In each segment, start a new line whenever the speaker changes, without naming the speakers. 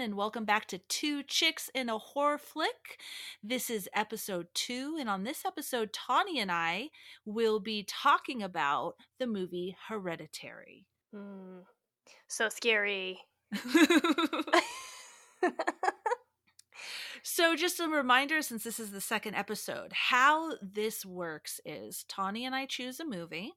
Everyone, and welcome back to Two Chicks in a Horror Flick. This is episode two, and on this episode, Tawny and I will be talking about the movie Hereditary.
Mm, so scary.
So, just a reminder since this is the second episode, how this works is Tawny and I choose a movie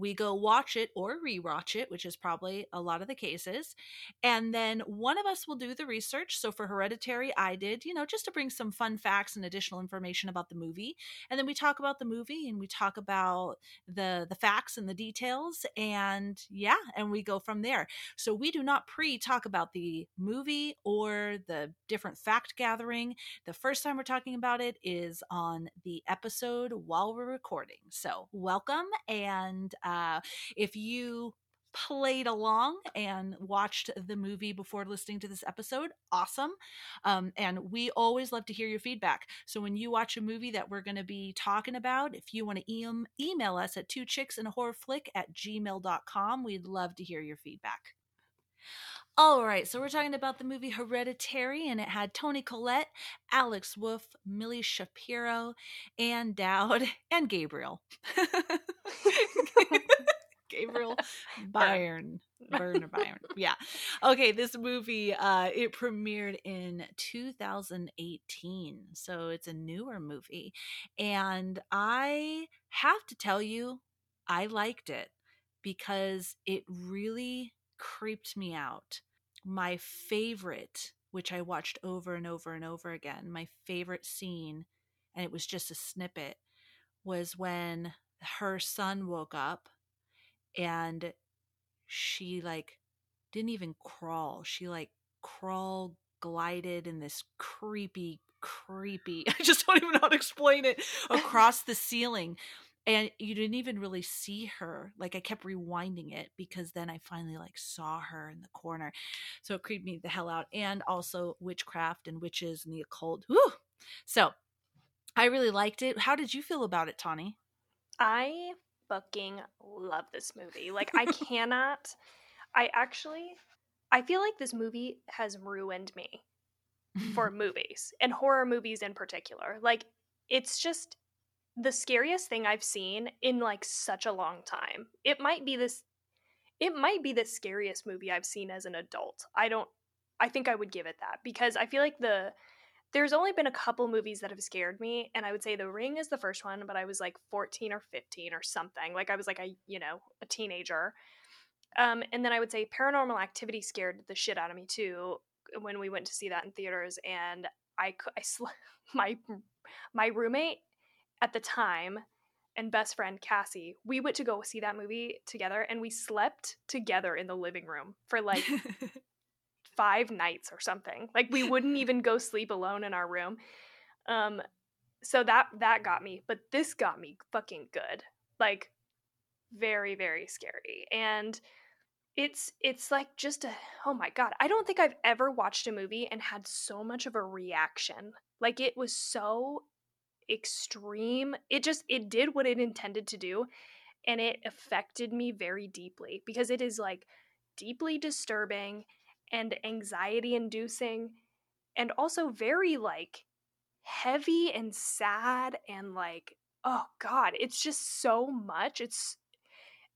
we go watch it or rewatch it, which is probably a lot of the cases. And then one of us will do the research. So for Hereditary, I did, you know, just to bring some fun facts and additional information about the movie. And then we talk about the movie and we talk about the the facts and the details and yeah, and we go from there. So we do not pre-talk about the movie or the different fact gathering. The first time we're talking about it is on the episode while we're recording. So, welcome and uh, if you played along and watched the movie before listening to this episode, awesome. Um, and we always love to hear your feedback. So when you watch a movie that we're going to be talking about, if you want to e- email us at two chicks and a horror flick at gmail.com, we'd love to hear your feedback. All right, so we're talking about the movie Hereditary, and it had Toni Collette, Alex Wolff, Millie Shapiro, Ann Dowd, and Gabriel. Gabriel Byrne. Byrne Byrne. Yeah. Okay, this movie uh it premiered in 2018. So it's a newer movie. And I have to tell you, I liked it because it really creeped me out. My favorite, which I watched over and over and over again, my favorite scene, and it was just a snippet, was when her son woke up and she like didn't even crawl. She like crawl glided in this creepy creepy I just don't even know how to explain it across the ceiling and you didn't even really see her. Like i kept rewinding it because then i finally like saw her in the corner. So it creeped me the hell out and also witchcraft and witches and the occult. Whew. so i really liked it. How did you feel about it tawny
i fucking love this movie. Like I cannot I actually I feel like this movie has ruined me for movies and horror movies in particular. Like it's just the scariest thing I've seen in like such a long time. It might be this it might be the scariest movie I've seen as an adult. I don't I think I would give it that because I feel like the there's only been a couple movies that have scared me and i would say the ring is the first one but i was like 14 or 15 or something like i was like a you know a teenager. Um, and then i would say paranormal activity scared the shit out of me too when we went to see that in theaters and i, I sl- my my roommate at the time and best friend cassie we went to go see that movie together and we slept together in the living room for like five nights or something. Like we wouldn't even go sleep alone in our room. Um so that that got me, but this got me fucking good. Like very very scary. And it's it's like just a oh my god. I don't think I've ever watched a movie and had so much of a reaction. Like it was so extreme. It just it did what it intended to do and it affected me very deeply because it is like deeply disturbing and anxiety inducing and also very like heavy and sad and like oh god it's just so much. It's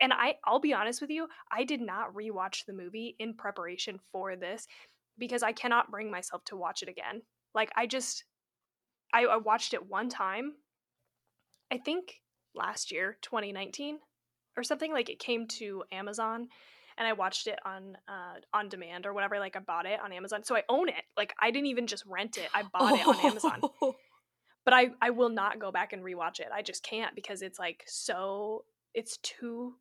and i i'll be honest with you i did not rewatch the movie in preparation for this because i cannot bring myself to watch it again. Like i just i, I watched it one time i think last year 2019 or something like it came to amazon and I watched it on uh, on demand or whatever. Like I bought it on Amazon, so I own it. Like I didn't even just rent it; I bought oh. it on Amazon. But I I will not go back and rewatch it. I just can't because it's like so it's too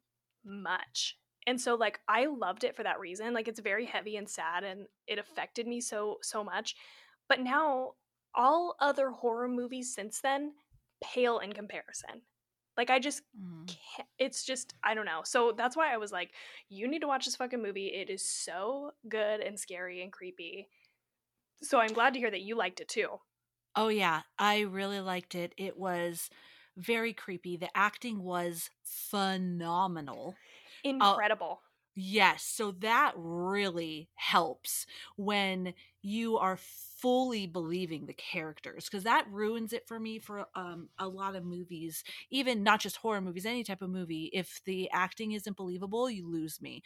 much. And so like I loved it for that reason. Like it's very heavy and sad and it affected me so so much. But now all other horror movies since then pale in comparison. Like I just mm-hmm. can't it's just I don't know. So that's why I was like, you need to watch this fucking movie. It is so good and scary and creepy. So I'm glad to hear that you liked it too.
Oh yeah, I really liked it. It was very creepy. The acting was phenomenal.
Incredible.
Yes. So that really helps when you are fully believing the characters because that ruins it for me for um, a lot of movies, even not just horror movies, any type of movie. If the acting isn't believable, you lose me.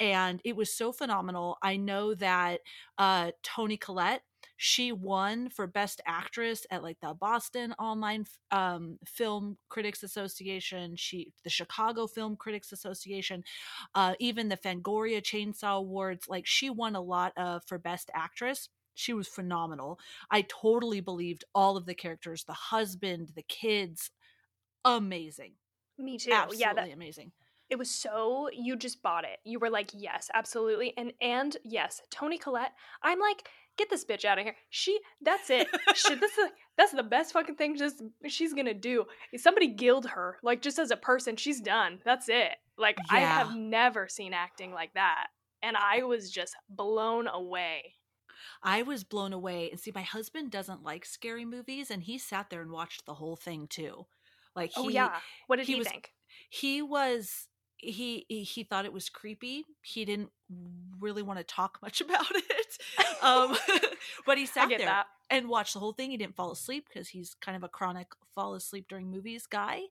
And it was so phenomenal. I know that uh, Toni Collette she won for best actress at like the boston online um, film critics association she the chicago film critics association uh, even the fangoria chainsaw awards like she won a lot of for best actress. She was phenomenal. I totally believed all of the characters the husband the kids amazing.
Me too.
Absolutely
yeah that,
amazing.
it was so you just bought it. You were like yes absolutely and and yes Toni collette i'm like get this bitch out of here. She, that's it. she, this is, that's the best fucking thing just she's gonna do. If somebody guild her, like just as a person, she's done. That's it. Like yeah. I have never seen acting like that, and I was just blown away.
I was blown away. And see, my husband doesn't like scary movies, and he sat there and watched the whole thing too. Like,
oh, he, oh yeah, what did he,
he
was, think?
He was he he thought it was creepy. He didn't really want to talk much about it. Um, but he sat there that. and watched the whole thing. He didn't fall asleep because he's kind of a chronic fall asleep during movies guy.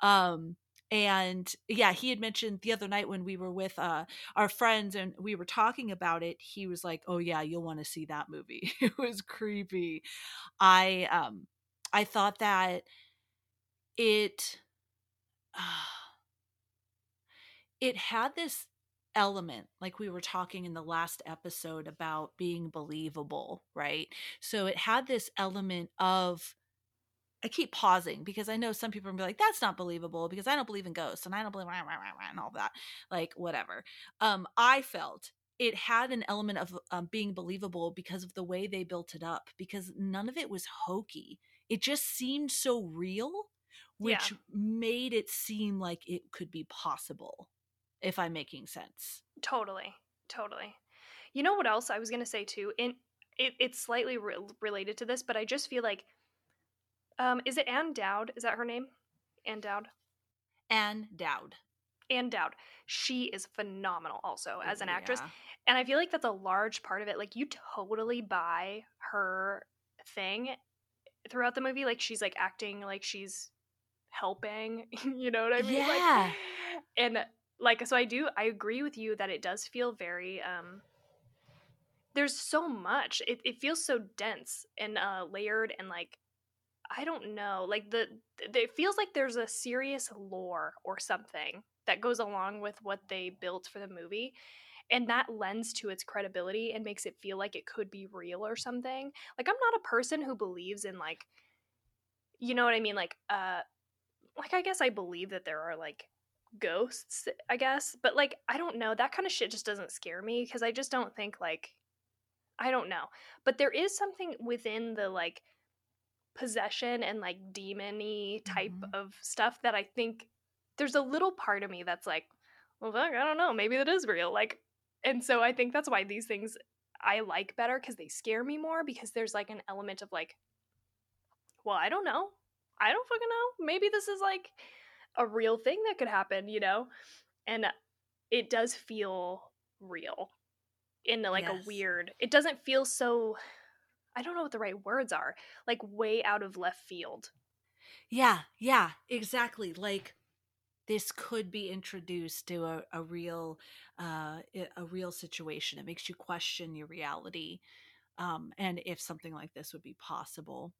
Um, and yeah, he had mentioned the other night when we were with uh, our friends and we were talking about it. He was like, "Oh yeah, you'll want to see that movie. it was creepy." I um, I thought that it. Uh, it had this element like we were talking in the last episode about being believable right? So it had this element of i keep pausing because i know some people are be like that's not believable because i don't believe in ghosts and i don't believe rah, rah, rah, and all that like whatever. Um i felt it had an element of um, being believable because of the way they built it up because none of it was hokey. It just seemed so real which yeah. made it seem like it could be possible if I'm making sense.
Totally. Totally. You know what else I was going to say too? In it, it's slightly re- related to this, but I just feel like um is it Ann Dowd? Is that her name? Ann Dowd?
Ann Dowd.
Ann Dowd. She is phenomenal also as an actress. Yeah. And I feel like that's a large part of it. Like you totally buy her thing throughout the movie. Like she's like acting like she's helping. you know what I mean?
Yeah.
Like, and like so i do i agree with you that it does feel very um there's so much. It, it feels so dense and uh layered and like i don't know like the it feels like there's a serious lore or something that goes along with what they built for the movie. And that lends to its credibility and makes it feel like it could be real or something. Like i'm not a person who believes in like you know what i mean? Like uh like i guess i believe that there are like ghosts, I guess. But like, I don't know. That kind of shit just doesn't scare me because I just don't think like I don't know. But there is something within the like possession and like demony type mm-hmm. of stuff that I think there's a little part of me that's like, well, fuck, I don't know, maybe that is real. Like, and so I think that's why these things I like better because they scare me more because there's like an element of like, well, I don't know. I don't fucking know. Maybe this is like a real thing that could happen, you know? And it does feel real in like yes. a weird, it doesn't feel so, I don't know what the right words are, like way out of left field.
Yeah, yeah, exactly. Like, this could be introduced to a, a real uh, a real situation it makes you question your reality um, and if something like this would be possible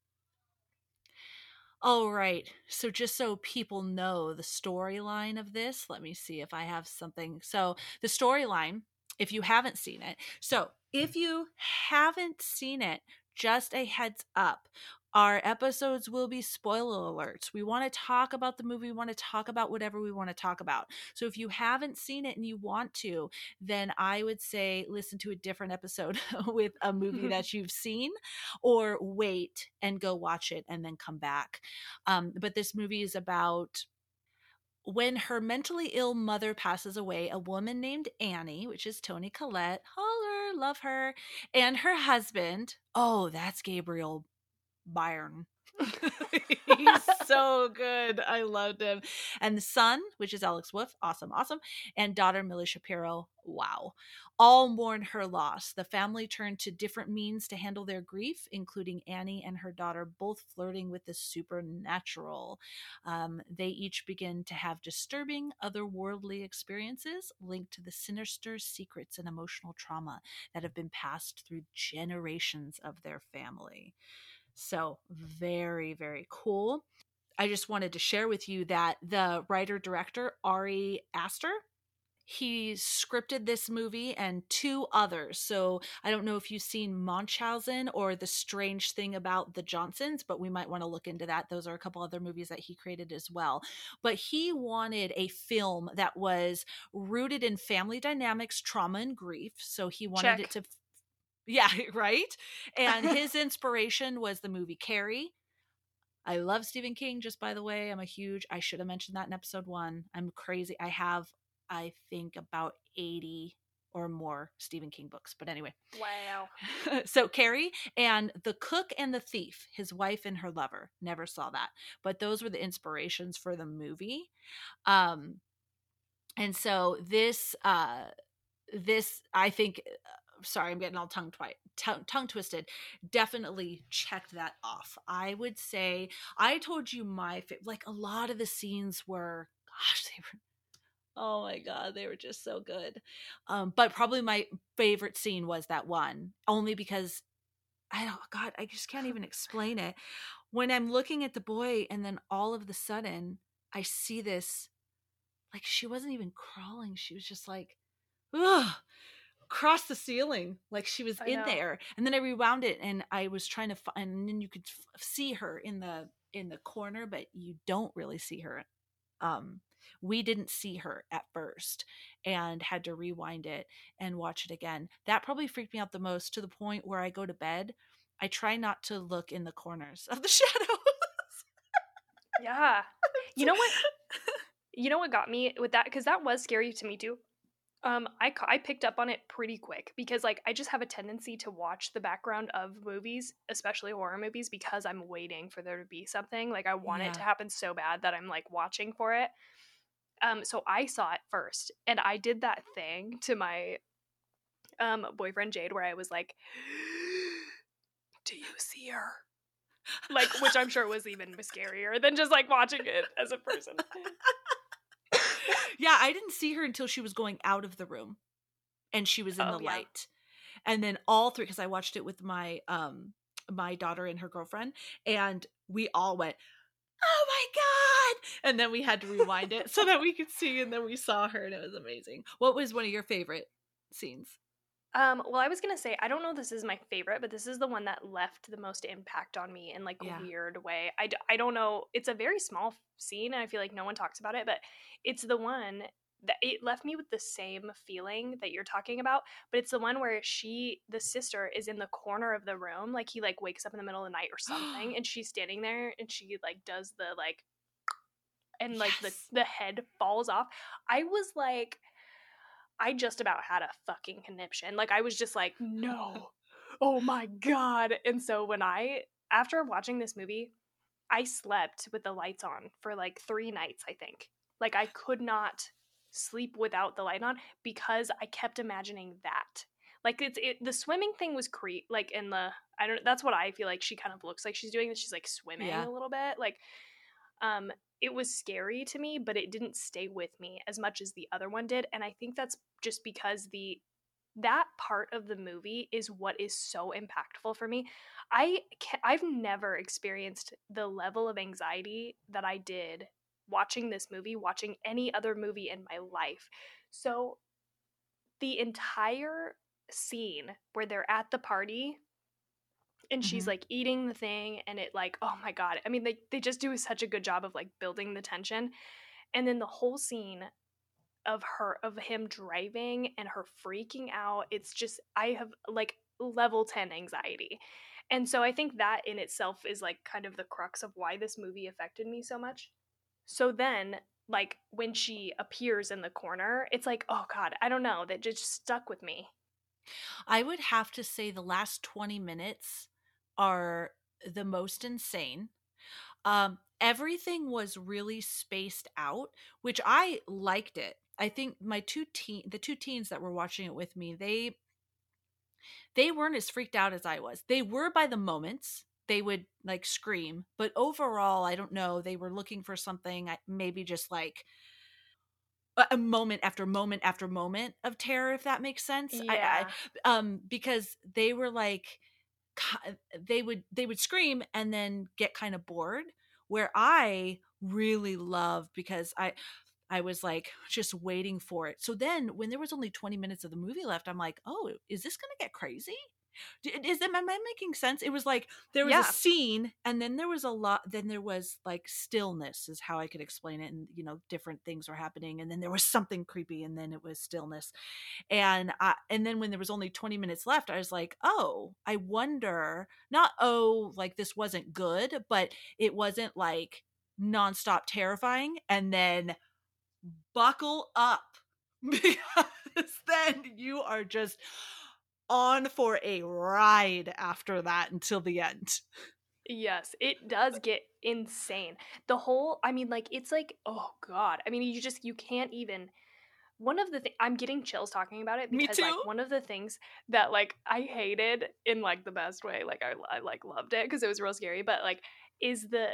all right. So just so people know the storyline of this, let me see if I have something. So the storyline, if you haven't seen it. So if you haven't seen it, just a heads up our episodes will be spoiler alerts. We want to talk about the movie, we want to talk about whatever we want to talk about. So if you haven't seen it and you want to, then I would say listen to a different episode with a movie that you've seen or wait and go watch it and then come back. Um, but this movie is about when her mentally ill mother passes away, a woman named Annie, which is Toni Collette, holler, love her, and her husband, oh, that's Gabriel Byron. He's so good. I loved him. And the son, which is Alex Wolff, awesome, awesome. And daughter Millie Shapiro, wow. All mourn her loss. The family turned to different means to handle their grief, including Annie and her daughter both flirting with the supernatural. Um, they each begin to have disturbing, otherworldly experiences linked to the sinister secrets and emotional trauma that have been passed through generations of their family. So, very, very cool. I just wanted to share with you that the writer director, Ari Aster, he scripted this movie and two others. So I don't know if you've seen Munchausen or The Strange Thing About the Johnsons, but we might want to look into that. Those are a couple other movies that he created as well. But he wanted a film that was rooted in family dynamics, trauma, and grief. So he wanted
Check.
it to yeah, right? And his inspiration was the movie Carrie. I love Stephen King, just by the way. I'm a huge, I should have mentioned that in episode one. I'm crazy. I have, I think, about 80 or more Stephen King books. But anyway.
Wow.
so Carrie and The Cook and the Thief, his wife and her lover. Never saw that. But those were the inspirations for the movie. Um, and so this, uh, this, I think, sorry, I'm getting all tongue twi- tongue, tongue twisted. Definitely check that off. I would say I told you my like a lot of the scenes were gosh they were oh my god they were just so good. Um, but probably my favorite scene was that one only because I don't God I just can't even explain it. When I'm looking at the boy and then all of the sudden I see this like she wasn't even crawling she was just like ugh across the ceiling like she was
I
in
know.
there and then i rewound it and i was trying to find and then you could f- see her in the in the corner but you don't really see her um we didn't see her at first and had to rewind it and watch it again that probably freaked me out the most to the point where i go to bed i try not to look in the corners of the shadows
Yeah. You know what? You know what got me with that because that was scary to me too. Um, I I picked up on it pretty quick because like I just have a tendency to watch the background of movies, especially horror movies, because I'm waiting for there to be something. Like I want it to happen so bad that I'm like watching for it. Um, so I saw it first, and I did that thing to my um boyfriend Jade where I was like, "Do you see her?" Like, which I'm sure was even scarier than just like watching it as a person.
yeah, I didn't see her until she was going out of the room and she was in
Oh,
the
yeah.
light. And then all three cuz I watched it with my um my daughter and her girlfriend and we all went, "Oh my god." And then we had to rewind it so that we could see and then we saw her and it was amazing. What was one of your favorite scenes?
Um, well, I was gonna say I don't know. if This is my favorite, but this is the one that left the most impact on me in like
Yeah.
a weird way. I, d- I don't know. It's a very small scene, and I feel like no one talks about it, but it's the one that it left me with the same feeling that you're talking about. But it's the one where she, the sister, is in the corner of the room, like he like wakes up in the middle of the night or something, and she's standing there, and she like does the like, and like the the head falls off. I was like. I just about had a fucking conniption. Like I was just like, no. Oh my god. And so when I after watching this movie, I slept with the lights on for like 3 nights, I think. Like I could not sleep without the light on because I kept imagining that. Like it's it, the swimming thing was cre like in the I don't that's what I feel like she kind of looks like she's doing she's like swimming
Yeah.
a little bit. Like um it was scary to me, but it didn't stay with me as much as the other one did. And I think that's just because the that part of the movie is what is so impactful for me. I can I've never experienced the level of anxiety that I did watching this movie, watching any other movie in my life. So the entire scene where they're at the party and she's
Mhm.
like eating the thing and it like oh my god i mean they, they just do such a good job of like building the tension. And then the whole scene of her of him driving and her freaking out it's just i have like level 10 anxiety. And so i think that in itself is like kind of the crux of why this movie affected me so much. So then like when she appears in the corner it's like oh god i don't know that just stuck with me.
I would have to say the last 20 minutes are the most insane. Um, everything was really spaced out, which I liked it. I think my two teen the two teens that were watching it with me, they they weren't as freaked out as I was. They were by the moments. They would like scream, but overall, I don't know. They were looking for something, maybe just like a moment after moment after moment of terror, if that makes sense.
Yeah.
I, I, um, because they were like, they would they would scream and then get kind of bored. Where I really love because I I was like just waiting for it. So then when there was only 20 minutes of the movie left, I'm like, oh, is this going to get crazy? Is am I making sense? It was like there was yeah. a scene and then there was a lot then there was like stillness is how I could explain it and you know different things were happening and then there was something creepy and then it was stillness. And I, and then when there was only 20 minutes left I was like, "Oh, I wonder not oh like this wasn't good, but it wasn't like nonstop terrifying and then buckle up because then you are just on for a ride after that until the end.
Yes, it does get insane. The whole, I mean, like, it's like, oh God. I mean, you just, you can't even. One of the things, I'm getting chills talking about it because, like, one of the things that, like, I hated in, like, the best way, like, I, I like, loved it because it was real scary, but, like, is the,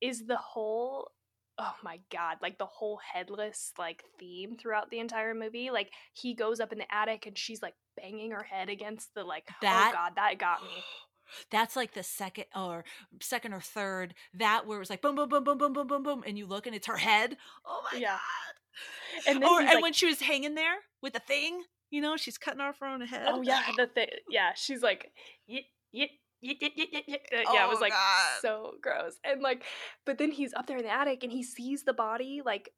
is the whole oh my god like the whole headless like theme throughout the entire movie like he goes up in the attic and she's like banging her head against the like oh that oh god that got me.
that's like the second or second or third that where it was like boom boom boom boom boom boom boom boom and you look and it's her head. Oh my yeah. god! And then or, and like, when she was hanging there with the thing you know she's cutting off her own oh head.
oh yeah the thing yeah she's like yit, yit, Uh, yeah, it was oh, like God. so gross. And like, but then he's up there in the attic and he sees the body like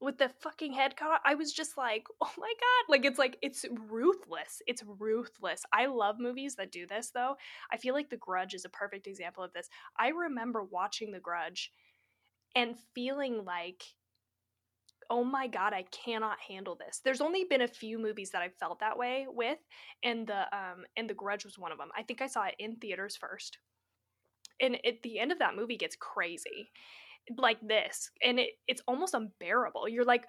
with the fucking head cut off. I was just like, oh my God. Like, it's like, it's ruthless. It's ruthless. I love movies that do this though. I feel like The Grudge is a perfect example of this. I remember watching The Grudge and feeling like oh my god, I cannot handle this. There's only been a few movies that I felt that way with, and the um and The Grudge was one of them. I think I saw it in theaters first. And at the end of that movie gets crazy. Like this. And it it's almost unbearable. You're like,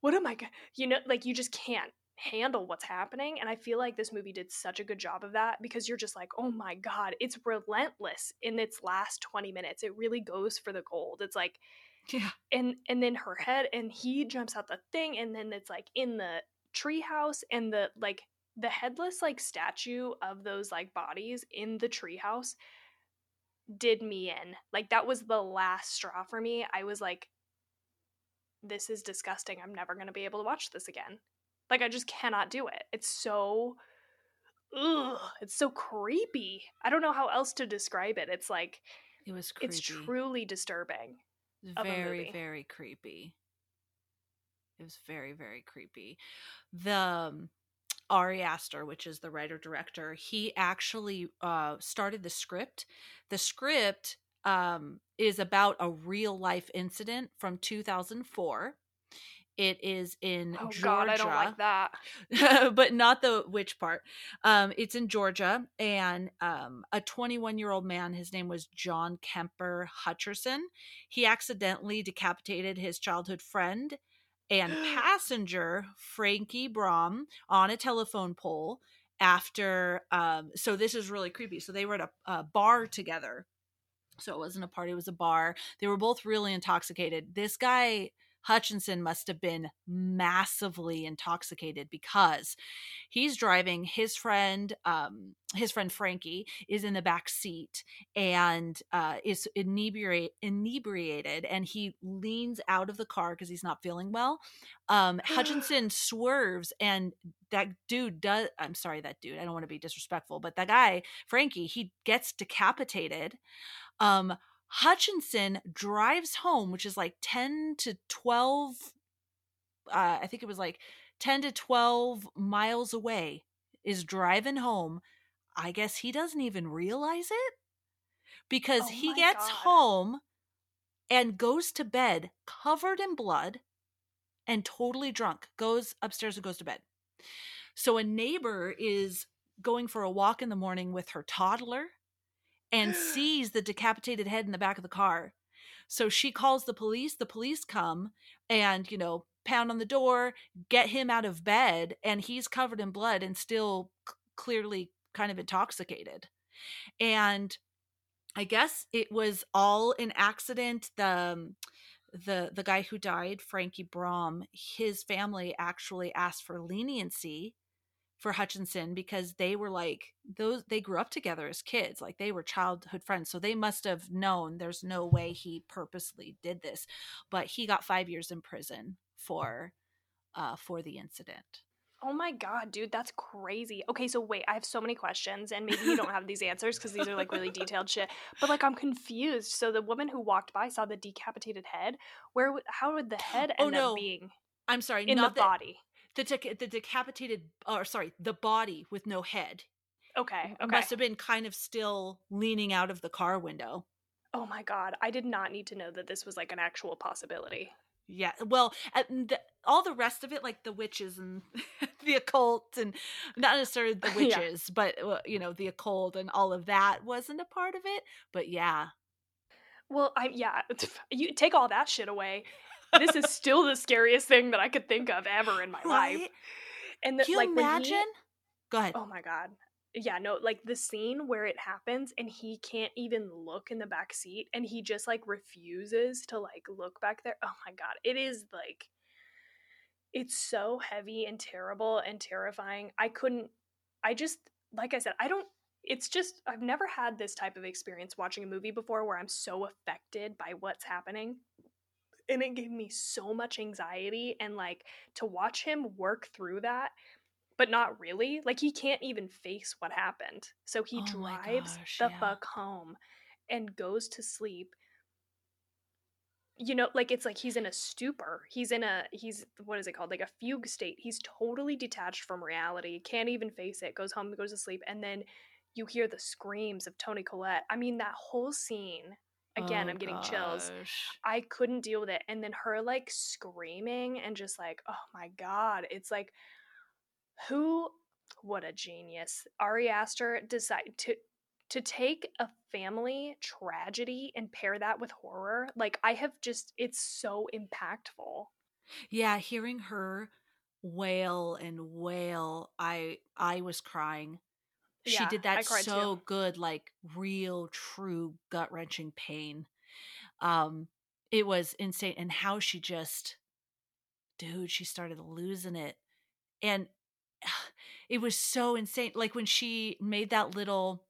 what am I you know, like you just can't handle what's happening and i feel like this movie did such a good job of that because you're just like oh my god it's relentless in its last 20 minutes it really goes for the gold it's like
yeah.
And and then her head and he jumps out the thing and then it's like in the treehouse and the like the headless like statue of those like bodies in the treehouse did me in. Like that was the last straw for me. I was like this is disgusting. I'm never going to be able to watch this again. Like I just cannot do it. It's so ugh, it's so creepy. I don't know how else to describe it. It's like
it was creepy.
It's truly disturbing
very very creepy. It was very very creepy. The um, Ari Aster, which is the writer director, he actually uh, started the script. The script um, is about a real life incident from 2004 it is in Georgia. oh, Georgia. God, I don't
like that.
but not the witch part. Um, it's in Georgia, and um, a 21 year old man, his name was John Kemper Hutchinson. He accidentally decapitated his childhood friend and passenger, Frankie Brom, on a telephone pole after. Um, so this is really creepy. So they were at a, a bar together. So it wasn't a party, it was a bar. They were both really intoxicated. This guy Hutchinson must have been massively intoxicated because he's driving his friend um, his friend Frankie is in the back seat and uh, is inebriate, inebriated and he leans out of the car because he's not feeling well. Um, Hutchinson swerves and that dude does I'm sorry that dude I don't want to be disrespectful but that guy Frankie he gets decapitated. Um, Hutchinson drives home, which is like 10 to 12, uh, I think it was like 10 to 12 miles away, is driving home. I guess he doesn't even realize it because oh he gets God. home and goes to bed covered in blood and totally drunk, goes upstairs and goes to bed. So a neighbor is going for a walk in the morning with her toddler and sees the decapitated head in the back of the car. So she calls the police, the police come and, you know, pound on the door, get him out of bed, and he's covered in blood and still c- clearly kind of intoxicated. And I guess it was all an accident. The um, the the guy who died, Frankie Brom, his family actually asked for leniency for Hutchinson because they were like those they grew up together as kids like they were childhood friends so they must have known there's no way he purposely did this but he got 5 years in prison for uh for the incident
Oh my god, dude, that's crazy. Okay, so wait, I have so many questions, and maybe you don't have these answers because these are like really detailed shit. But like, I'm confused. So the woman who walked by saw the decapitated head. Where? How would the head
oh,
end
no.
up being
I'm sorry
in the
not the,
body?
The dec- the decapitated or sorry the body with no head
Okay, okay.
must have been kind of still leaning out of the car window
Oh my god, I did not need to know that this was like an actual possibility.
Yeah, well, and the, all the rest of it, like the witches and the occult, and not necessarily the
Yeah.
witches, but uh, you know, the occult and all of that wasn't a part of it. But yeah,
Well, I yeah, you take all that shit away. This is still the scariest thing that I could think of ever in my life. And the,
Can you
like when he-
imagine? Go ahead.
Oh my god. Yeah, no, like the scene where it happens and he can't even look in the back seat and he just like refuses to like look back there. Oh my god. It is like it's so heavy and terrible and terrifying. I couldn't I just like I said, I don't it's just I've never had this type of experience watching a movie before where I'm so affected by what's happening. And it gave me so much anxiety and like to watch him work through that but not really. Like he can't even face what happened. So he
Oh
drives
gosh,
the
yeah.
fuck home and goes to sleep. You know, like it's like he's in a stupor. He's in a he's what is it called? Like a fugue state. He's totally detached from reality. Can't even face it. Goes home, goes to sleep, and then you hear the screams of Toni Collette. I mean, that whole scene. Again,
Oh,
I'm getting chills. I couldn't deal with it. And then her like screaming and just like, oh my god, it's like, who? What a genius! Ari Aster decided to to take a family tragedy and pair that with horror. Like I have just, it's so impactful.
Yeah, hearing her wail and wail, I I was crying. She
Yeah,
did that so
too.
good, like real, true, gut wrenching pain. Um, it was insane, and how she just, dude, she started losing it, and it was so insane. Like when she made that little,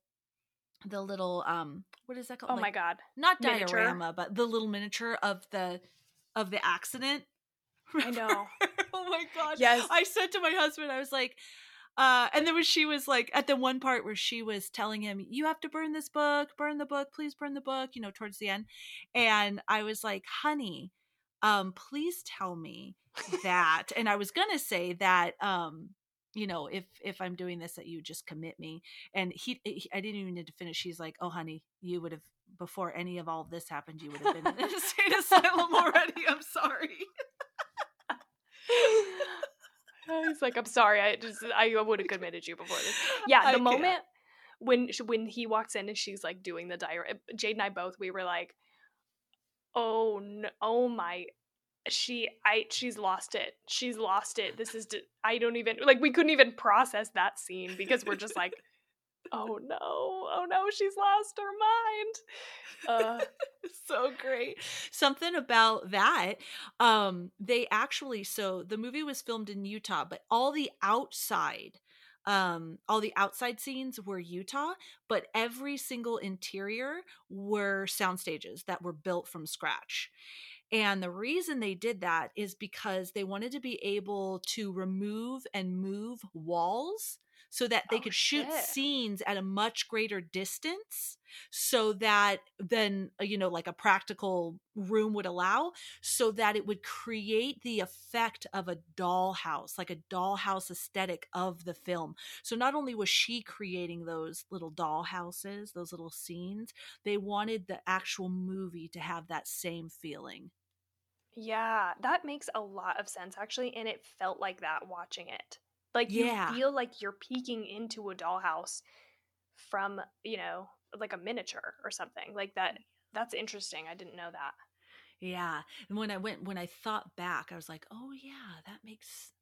the little, um, what is that called?
Oh my god.
not
miniature.
diorama, but the little miniature of the of the accident.
I know.
oh my god.
Yes.
I said to my husband, I was like, uh, and then when she was like at the one part where she was telling him, "You have to burn this book, burn the book, please burn the book," you know, towards the end, and I was like, "Honey, um, please tell me that." and I was gonna say that, um, you know, if if I'm doing this, that you just commit me. And he, he I didn't even need to finish. He's like, "Oh, honey, you would have." Before any of all of this happened, you would have been in an insane asylum already. I'm sorry.
He's like, I'm sorry. I just, I would have committed you before this. Yeah,
I
the
can't.
moment when sh- when he walks in and she's like doing the diary, uh, Jade and I both, we were like, oh no, oh my, she, I, she's lost it. She's lost it. This is, I don't even like. We couldn't even process that scene because we're just like, oh no, oh no, she's lost her mind. Uh,
so great. Something about that. Um, they actually so the movie was filmed in Utah, but all the outside, um, all the outside scenes were Utah, but every single interior were sound stages that were built from scratch. And the reason they did that is because they wanted to be able to remove and move walls so that they
Oh,
could shoot
shit.
scenes at a much greater distance so that then uh, you know like a practical room would allow so that it would create the effect of a dollhouse like a dollhouse aesthetic of the film so not only was she creating those little dollhouses those little scenes they wanted the actual movie to have that same feeling
Yeah, that makes a lot of sense actually, and it felt like that watching it. Like
Yeah.
you feel like you're peeking into a dollhouse from, you know, like a miniature or something like that. That's interesting. I didn't know that.
Yeah. And when I went when I thought back, I was like, "Oh yeah, that makes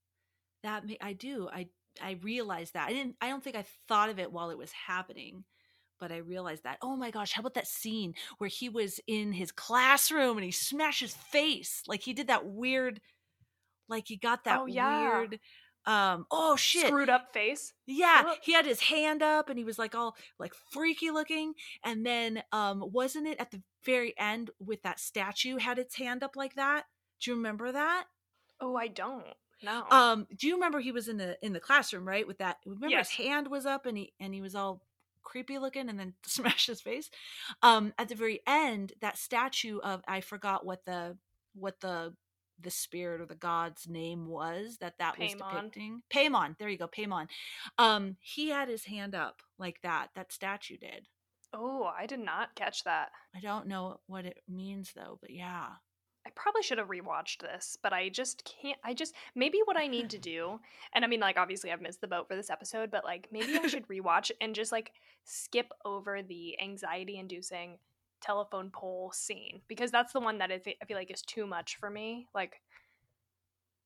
that ma- I do. I I realized that. I didn't I don't think I thought of it while it was happening, but I realized that. Oh my gosh, how about that scene where he was in his classroom and he smashed his face? Like he did that weird like he got that
Oh, yeah.
weird um oh shit
Screwed up face.
yeah, he had his hand up and he was like all like freaky looking. And then um wasn't it at the very end with that statue had its hand up like that? Do you remember that?
Oh, I don't. No.
Um do you remember he was in the in the classroom, right? With that remember
Yes.
his hand was up and he and he was all creepy looking and then smashed his face. Um at the very end, that statue of I forgot what the what the the spirit or the god's name was that that was
Paimon.
depicting. Paimon, there you go, Paimon. Um he had his hand up like that. That statue did.
oh, I did not catch that.
I don't know what it means though, but yeah.
I probably should have rewatched this, but I just can't. I just maybe what I need to do, and I mean, like, obviously, I've missed the boat for this episode, but like, maybe I should rewatch and just like skip over the anxiety-inducing telephone pole scene because that's the one that I, thi- I feel like is too much for me. Like,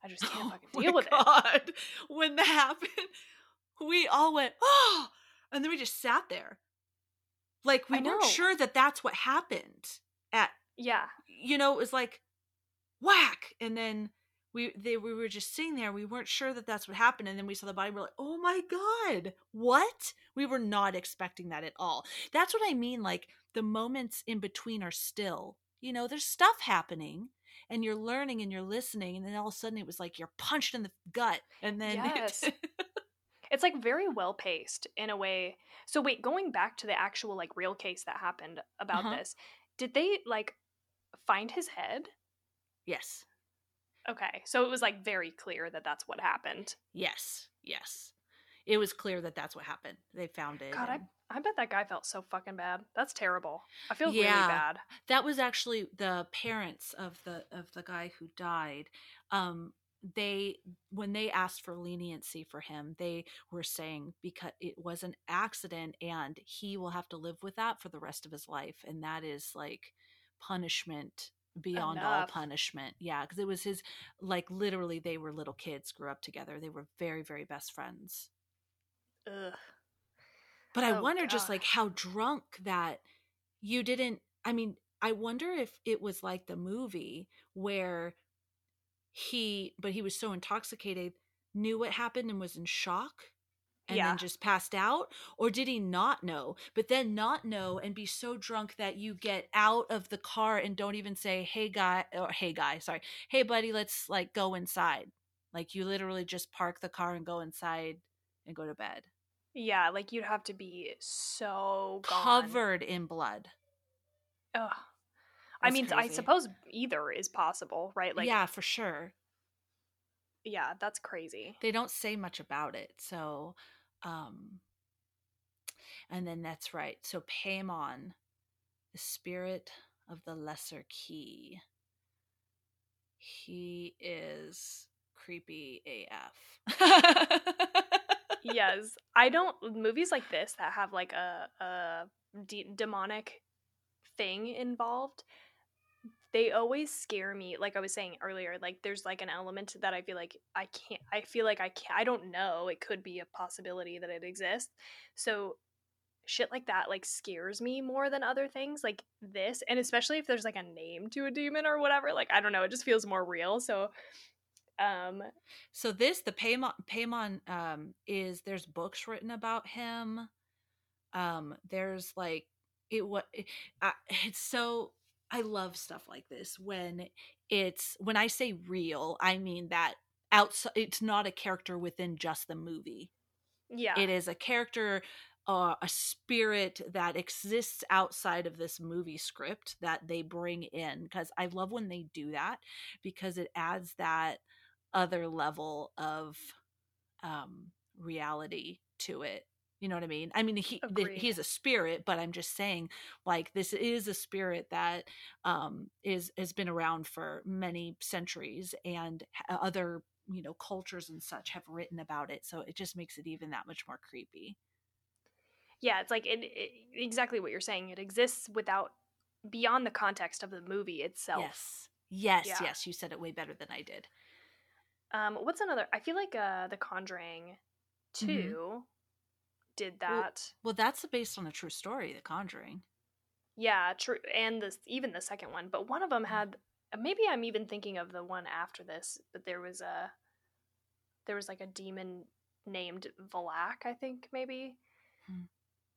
I just can't oh fucking
Oh my
deal with it.
When that happened, we all went, oh, and then we just sat there. Like, we weren't sure that that's what happened at,
Yeah,
you know, it was like whack. And then we, they, we were just sitting there. We weren't sure that that's what happened. And then we saw the body. We're like, oh my God, what? We were not expecting that at all. That's what I mean. Like, the moments in between are still, you know, there's stuff happening. And you're learning and you're listening, and then all of a sudden it was like you're punched in the gut, and then
Yes. it's like very well paced in a way. So wait, going back to the actual like real case that happened about
Uh-huh.
this, did they like find his head?
yes,
Okay, so it was like very clear that that's what happened.
yes, yes. It was clear that that's what happened. They found it.
God, I
and-
I bet that guy felt so fucking bad. That's terrible. I feel
Yeah.
really bad.
that was actually the parents of the of the guy who died um they when they asked for leniency for him they were saying because it was an accident and he will have to live with that for the rest of his life and that is like punishment beyond all punishment yeah because it was his like literally they were little kids grew up together they were very very best friends
Ugh.
But I
Oh,
wonder just like how drunk that you didn't. I mean, I wonder if it was like the movie where he, but he was so intoxicated, knew what happened and was in shock and
Yeah.
then just passed out? Or did he not know, but then not know and be so drunk that you get out of the car and don't even say, hey, guy, or hey, guy, sorry, hey, buddy, let's like go inside? Like you literally just park the car and go inside and go to bed.
Yeah, like you'd have to be so gone.
covered in blood.
Ugh. I mean, I suppose either is possible, right? Like,
yeah, for sure.
yeah, that's crazy.
They don't say much about it. So, um, and then that's right. So, Paimon, the spirit of the lesser key, he is creepy AF.
yes. I don't movies like this that have like a, a de- demonic thing involved they always scare me like i was saying earlier like there's like an element that i feel like i can't i feel like i can't i don't know it could be a possibility that it exists. So shit like that like scares me more than other things like this and especially if there's like a name to a demon or whatever like i don't know it just feels more real so um
So this the Paimon Paimon um is there's books written about him. Um there's like it what uh, it's so I love stuff like this when it's when I say real, I mean that outside it's not a character within just the movie.
yeah
It is a character uh, a spirit that exists outside of this movie script that they bring in because I love when they do that because it adds that other level of um reality to it you know what i mean i mean he the, he's a spirit but i'm just saying like this is a spirit that um is has been around for many centuries and other you know cultures and such have written about it so it just makes it even that much more creepy
yeah, it's like it, it, exactly what you're saying. It exists without beyond the context of the movie itself.
Yes. Yes,
Yeah.
yes, you said it way better than I did.
Um, what's another? I feel like uh, The Conjuring 2
Mhm.
did that.
Well, that's based on a true story, The Conjuring.
yeah, true. And the even the second one, but one of them
Mm-hmm.
had. Maybe I'm even thinking of the one after this, but there was a. There was like a demon named Valak, I think maybe.
Hmm.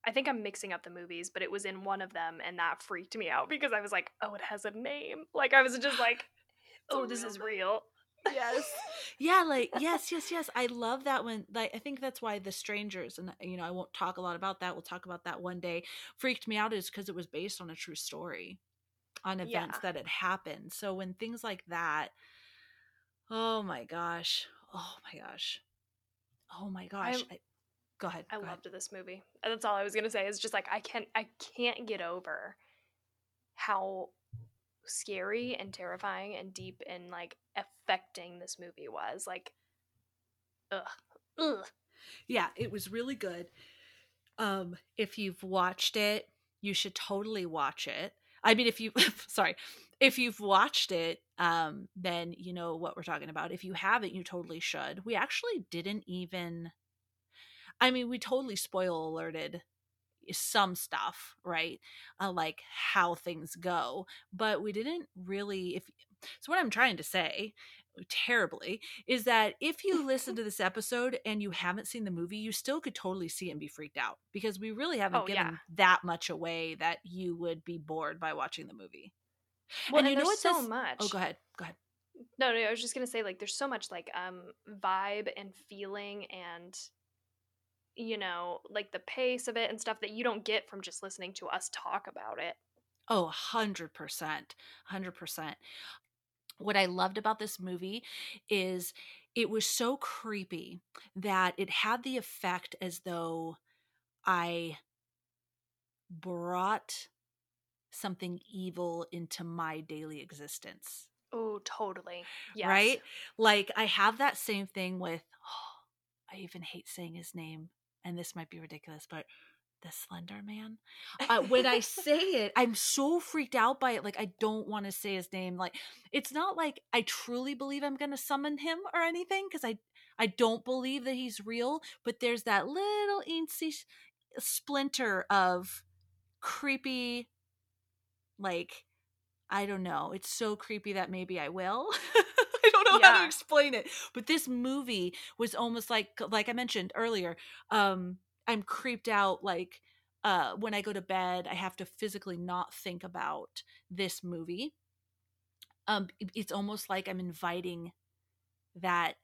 I think I'm mixing up the movies, but it was in one of them, and that freaked me out because I was like, "Oh, it has a name." Like I was just like, "Oh, this is real."
Yes yeah like yes yes yes i love that one like i think that's why the strangers and you know i won't talk a lot about that we'll talk about that one day freaked me out is because it was based on a true story on events
Yeah.
that had happened so when things like that oh my gosh oh my gosh oh my gosh I, go ahead
I
go ahead.
loved this movie. And That's all I was gonna say. Is just like I can't I can't get over how scary and terrifying and deep and like affecting this movie was. Like, ugh, ugh.
yeah it was really good. Um if you've watched it you should totally watch it. I mean if you sorry if you've watched it um then you know what we're talking about. If you haven't you totally should. We actually didn't even i mean we totally spoil alerted some stuff right? Uh, like how things go. But we didn't really if so what i'm trying to say terribly is that if you listen to this episode and you haven't seen the movie you still could totally see it and be freaked out because we really haven't
Oh,
given
yeah.
that much away that you would be bored by watching the movie
Well,
And
and,
you know what
so
this-
much.
oh go ahead go ahead
No, no, I was just gonna say like there's so much like um vibe and feeling and you know like the pace of it and stuff that you don't get from just listening to us talk about it.
Oh, 100%. 100%. What I loved about this movie is it was so creepy that it had the effect as though I brought something evil into my daily existence.
Oh, totally. Yes.
Right? Like I have that same thing with I even hate saying his name and this might be ridiculous, but the Slender Man. Uh, when I say it, I'm so freaked out by it. Like I don't want to say his name. Like it's not like I truly believe I'm going to summon him or anything because I I don't believe that he's real. But there's that little eensy s- splinter of creepy, like I don't know. It's so creepy that maybe I will. I don't know how to explain it. But this movie was almost like like I mentioned earlier, um I'm creeped out like uh when I go to bed, I have to physically not think about this movie. Um it's almost like I'm inviting that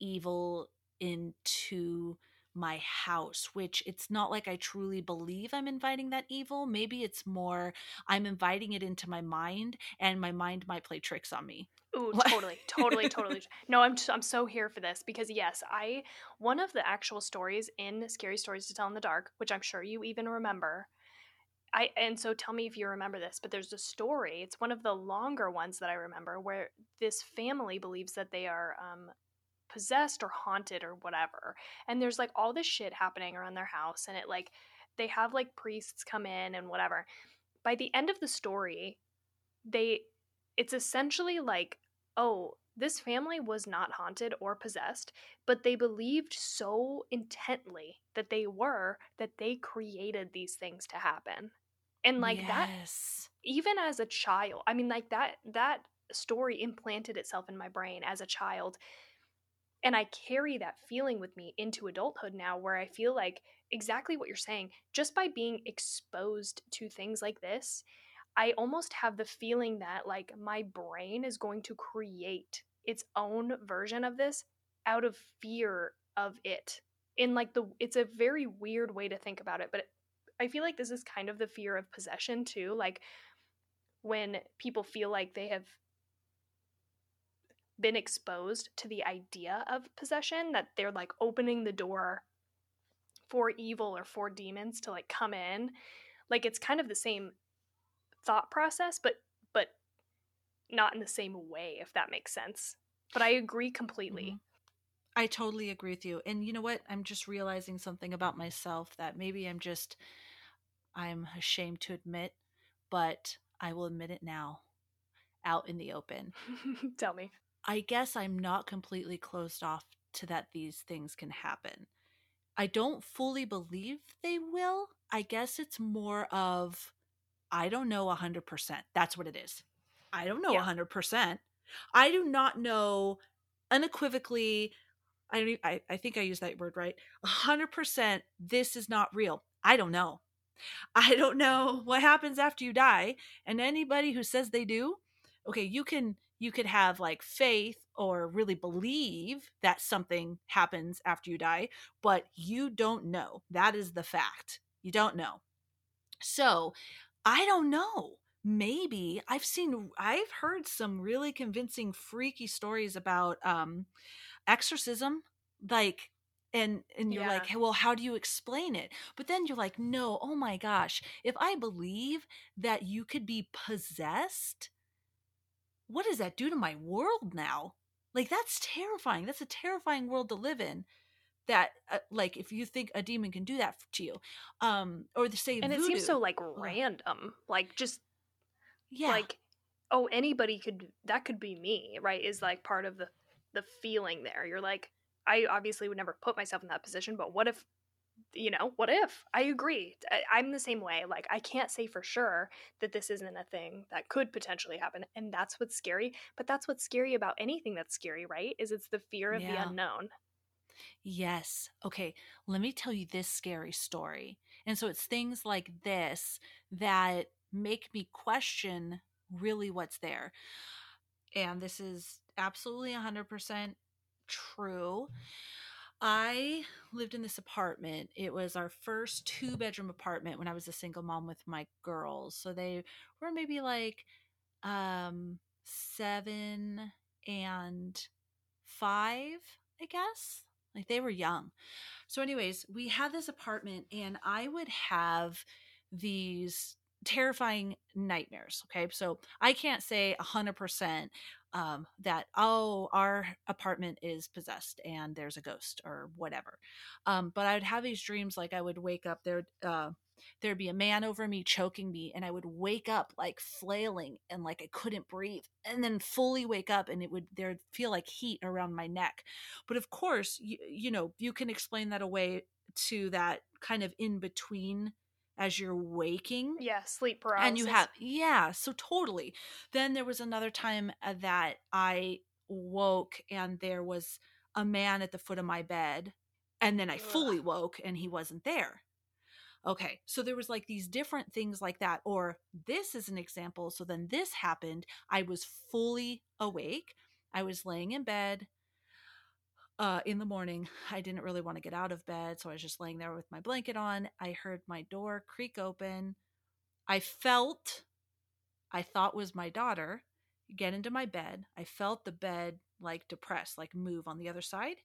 evil into my house, which it's not like I truly believe I'm inviting that evil. Maybe it's more I'm inviting it into my mind and my mind might play tricks on me.
Ooh, totally, totally, totally. No, I'm I'm so here for this because yes, I one of the actual stories in Scary Stories to Tell in the Dark, which I'm sure you even remember. I and so tell me if you remember this, but there's a story. It's one of the longer ones that I remember where this family believes that they are um possessed or haunted or whatever. And there's like all this shit happening around their house and it like they have like priests come in and whatever. By the end of the story, they it's essentially like oh, this family was not haunted or possessed, but they believed so intently that they were that they created these things to happen. And like that even as a child, I mean like that that story implanted itself in my brain as a child. And I carry that feeling with me into adulthood now where I feel like exactly what you're saying, just by being exposed to things like this, I almost have the feeling that like my brain is going to create its own version of this out of fear of it. In like the it's a very weird way to think about it, but I feel like this is kind of the fear of possession too, like when people feel like they have been exposed to the idea of possession that they're like opening the door for evil or for demons to like come in like it's kind of the same thought process but but not in the same way if that makes sense but i agree completely mm-hmm.
I totally agree with you. And you know what? I'm just realizing something about myself that maybe I'm just I'm ashamed to admit, but I will admit it now out in the open.
Tell me.
I guess I'm not completely closed off to that these things can happen. I don't fully believe they will. I guess it's more of I don't know 100%. That's what it is. I don't know yeah. 100%. I do not know unequivocally I don't I, I think I used that word right. 100% this is not real. I don't know. I don't know what happens after you die and anybody who says they do, okay, you can you could have like faith or really believe that something happens after you die, but you don't know. That is the fact. You don't know. So, I don't know. Maybe. I've seen I've heard some really convincing freaky stories about um exorcism like and and you're yeah. like well how do you explain it? But then you're like no oh my gosh. If i believe that you could be possessed what does that do to my world now? Like that's terrifying. That's a terrifying world to live in that uh, like if you think a demon can do that to you um or the say
and
voodoo,
it seems so like random like just yeah like oh anybody could that could be me right is like part of the the feeling there you're like i obviously would never put myself in that position but what if you know, what if? I agree. I, am the same way. Like, I can't say for sure that this isn't a thing that could potentially happen. And that's what's scary. But that's what's scary about anything that's scary, right? Is it's the fear of yeah. the unknown.
Yes. Okay. Let me tell you this scary story. And so it's things like this that make me question really what's there. And this is absolutely 100% true. I lived in this apartment. It was our first two bedroom apartment when I was a single mom with my girls. So they were maybe like um 7 and 5, I guess. Like they were young. So anyways, we had this apartment and I would have these terrifying nightmares. Okay. So I can't say a hundred percent um, that oh our apartment is possessed and there's a ghost or whatever um, but i would have these dreams like i would wake up there uh, there'd be a man over me choking me and i would wake up like flailing and like i couldn't breathe and then fully wake up and it would there'd feel like heat around my neck but of course you, you know you can explain that away to that kind of in between as you're waking.
Yeah, sleep paralysis.
And you have yeah, so totally. Then there was another time uh, that I woke and there was a man at the foot of my bed and then I fully woke and he wasn't there. Okay, so there was like these different things like that or this is an example. So then this happened, I was fully awake. I was laying in bed uh, in the morning, I didn't really want to get out of bed, so I was just laying there with my blanket on. I heard my door creak open. I felt, I thought was my daughter, get into my bed. I felt the bed like depressed, like move on the other side,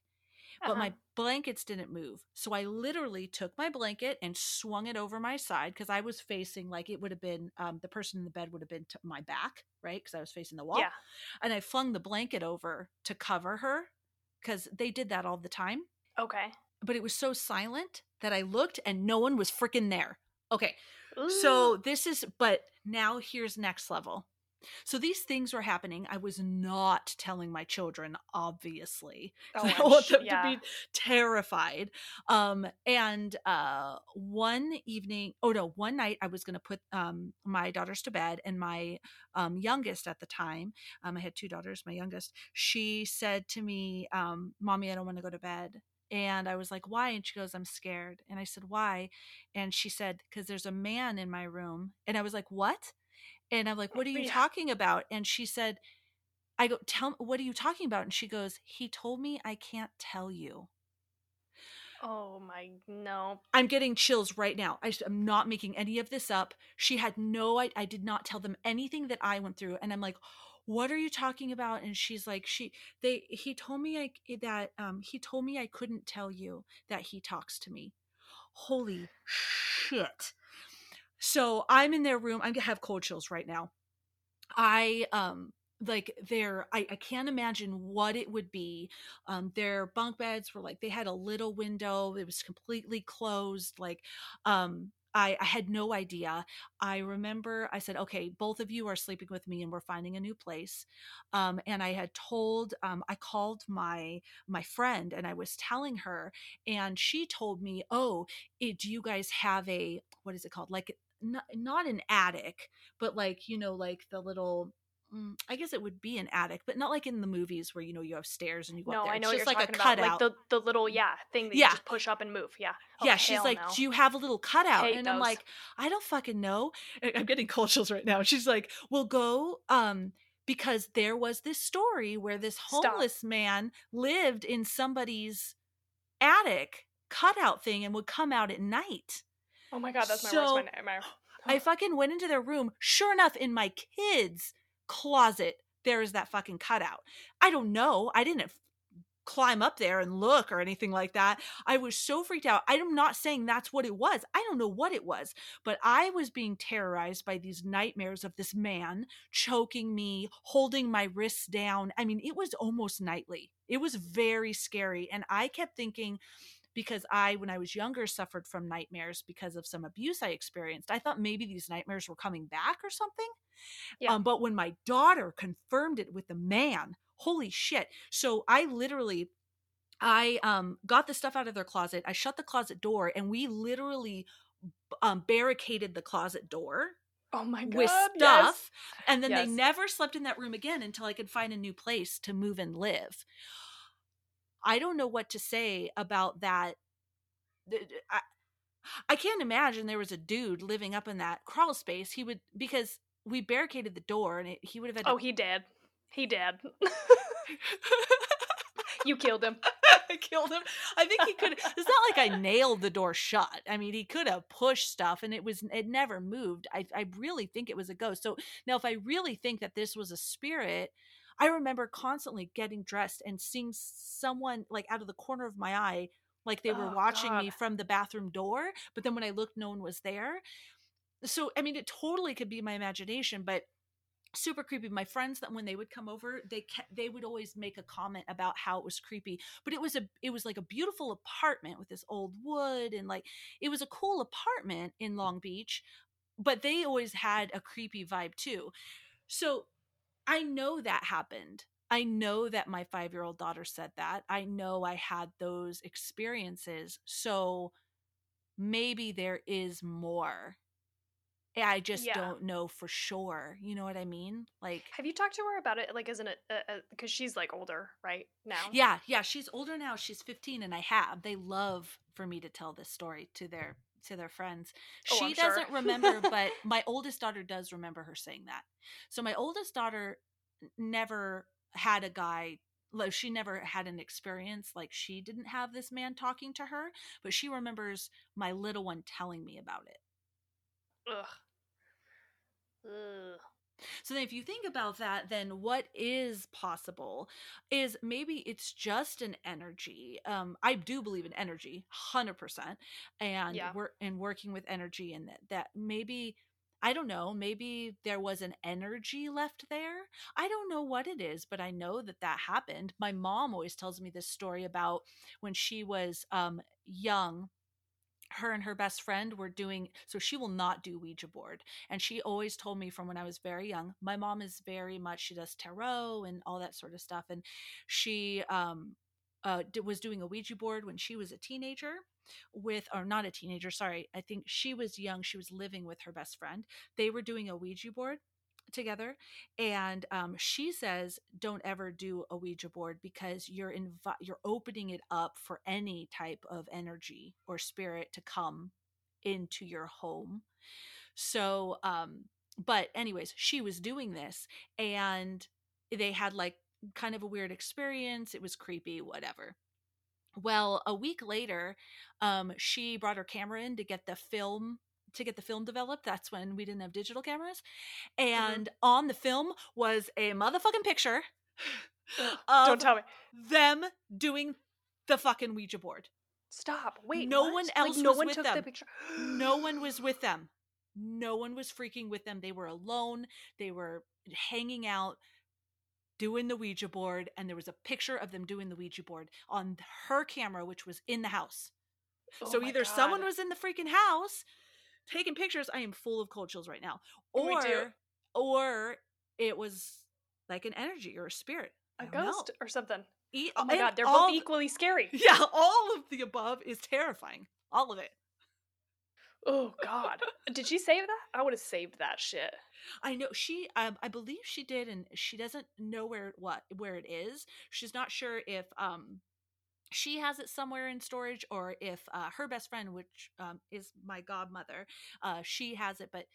but uh-huh. my blankets didn't move. So I literally took my blanket and swung it over my side because I was facing like it would have been um, the person in the bed would have been to my back, right? Because I was facing the wall. Yeah. And I flung the blanket over to cover her because they did that all the time.
Okay.
But it was so silent that I looked and no one was freaking there. Okay. Ooh. So this is, but now here's next level. So these things were happening. I was not telling my children, obviously. Oh, I want them yeah. to be terrified. Um, and uh, one evening, oh no, one night I was going to put um, my daughters to bed, and my um, youngest at the time, um, I had two daughters, my youngest, she said to me, um, Mommy, I don't want to go to bed. And I was like, why? And she goes, I'm scared. And I said, why? And she said, because there's a man in my room. And I was like, what? And I'm like, what are you yeah. talking about? And she said, I go, tell me, what are you talking about? And she goes, he told me I can't tell you.
Oh my, no.
I'm getting chills right now. I, am not making any of this up. She had no, I, I did not tell them anything that I went through. And I'm like, what are you talking about? And she's like, she, they, he told me I, that, um, he told me I couldn't tell you that he talks to me. Holy shit. So I'm in their room. I have cold chills right now. I um like their I, I can't imagine what it would be um their bunk beds were like they had a little window it was completely closed like um I, I had no idea. I remember I said, okay, both of you are sleeping with me and we're finding a new place. Um, and I had told, um, I called my, my friend and I was telling her and she told me, oh, it, do you guys have a, what is it called? Like, not, not an attic, but like, you know, like the little, Mm, I guess it would be an attic, but not like in the movies where you know you have stairs and you go
no,
up there.
I know
it's just
you're
like a
about,
cutout.
like the the little yeah thing that
Yeah.
you just push up and move. Yeah. Oh,
yeah, she's like,
no.
"Do you have a little cutout?" And I'm like, "I don't fucking know." I'm getting cold chills right now. She's like, "We'll go um because there was this story where this
Stop.
homeless man lived in somebody's attic cutout thing and would come out at night."
Oh my god, that's my
So,
worst nightmare.
I oh. fucking went into their room. Sure enough, in my kids' closet, there is that fucking cutout. I don't know. I didn't f- climb up there and look or anything like that. I was so freaked out. I'm not saying that's what it was. I don't know what it was, but I was being terrorized by these nightmares of this man choking me, holding my wrists down. I mean, it was almost nightly. It was very scary. And I kept thinking, because I, when I was younger, suffered from nightmares because of some abuse I experienced. I thought maybe these nightmares were coming back or something.
Yeah.
Um, but when my daughter confirmed it with the man, holy shit. So I literally I um got the stuff out of their closet. I shut the closet door and we literally um barricaded the closet door
Oh my god.
with stuff
yes.
and then
Yes.
they never slept in that room again until I could find a new place to move and live. I don't know what to say about that. Th- th- I, I can't imagine there was a dude living up in that crawl space. He would because we barricaded the door and it, he would have had to
Oh, he did. He did. you killed him.
I killed him. I think he could. It's not like I nailed the door shut. I mean, he could have pushed stuff, and it was it never moved. I I really think it was a ghost. So now, if I really think that this was a spirit, I remember constantly getting dressed and seeing someone like out of the corner of my eye, like they were
Oh,
watching me from the bathroom door. But then when I looked, no one was there. So I mean, it totally could be my imagination, but super creepy my friends that when they would come over they ca- they would always make a comment about how it was creepy but it was a it was like a beautiful apartment with this old wood and like it was a cool apartment in Long Beach but they always had a creepy vibe too so I know that happened I know that my 5-year-old daughter said that I know I had those experiences so maybe there is more eh, I just
Yeah.
don't know for sure. You know what I mean? Like,
Have you talked to her about it? Like, isn't it because she's like older, right now?
yeah, yeah, she's older now. She's 15 and I have. They love for me to tell this story to their to their friends.
Oh,
she
I'm
doesn't remember, but my oldest daughter does remember her saying that. So my oldest daughter never had a guy like she never had an experience like she didn't have this man talking to her, but she remembers my little one telling me about it.
Ugh. Ugh.
So then if you think about that, then what is possible is maybe it's just an energy. Um, I do believe in energy, hundred percent, and
Yeah.
we're and working with energy and that that maybe I don't know, maybe there was an energy left there. I don't know what it is, but I know that that happened. My mom always tells me this story about when she was um, young her and her best friend were doing so she will not do ouija board and she always told me from when i was very young my mom is very much she does tarot and all that sort of stuff and she um uh was doing a ouija board when she was a teenager with or not a teenager sorry i think she was young she was living with her best friend. They were doing a ouija board together and um, she says don't ever do a ouija board because you're you're opening it up for any type of energy or spirit to come into your home. So um but anyways she was doing this and they had like kind of a weird experience it was creepy whatever. Well a week later um she brought her camera in to get the film to get the film developed that's when we didn't have digital cameras mm-hmm. and on the film was a motherfucking picture of
Don't tell me.
them doing the fucking ouija board
Stop. Wait.
No
what?
one
Like,
else
no
was
one
with
took
them.
the picture.
no one was with them no one was freaking with them they were alone they were hanging out doing the Ouija board, and there was a picture of them doing the Ouija board on her camera, which was in the house.
Oh
so either someone was in the freaking house taking pictures. I am full of cold chills right now. Or or it was like an energy or a spirit.
a
don't know.
ghost or something.
E-
Oh my god, they're
all
both equally scary.
Yeah, all of the above is terrifying. All of it.
Oh god. Did she save that? I would have saved that shit.
I know she um I believe she did and she doesn't know where what where it is. She's not sure if um she has it somewhere in storage or if uh, her best friend which um, is my godmother uh, she has it but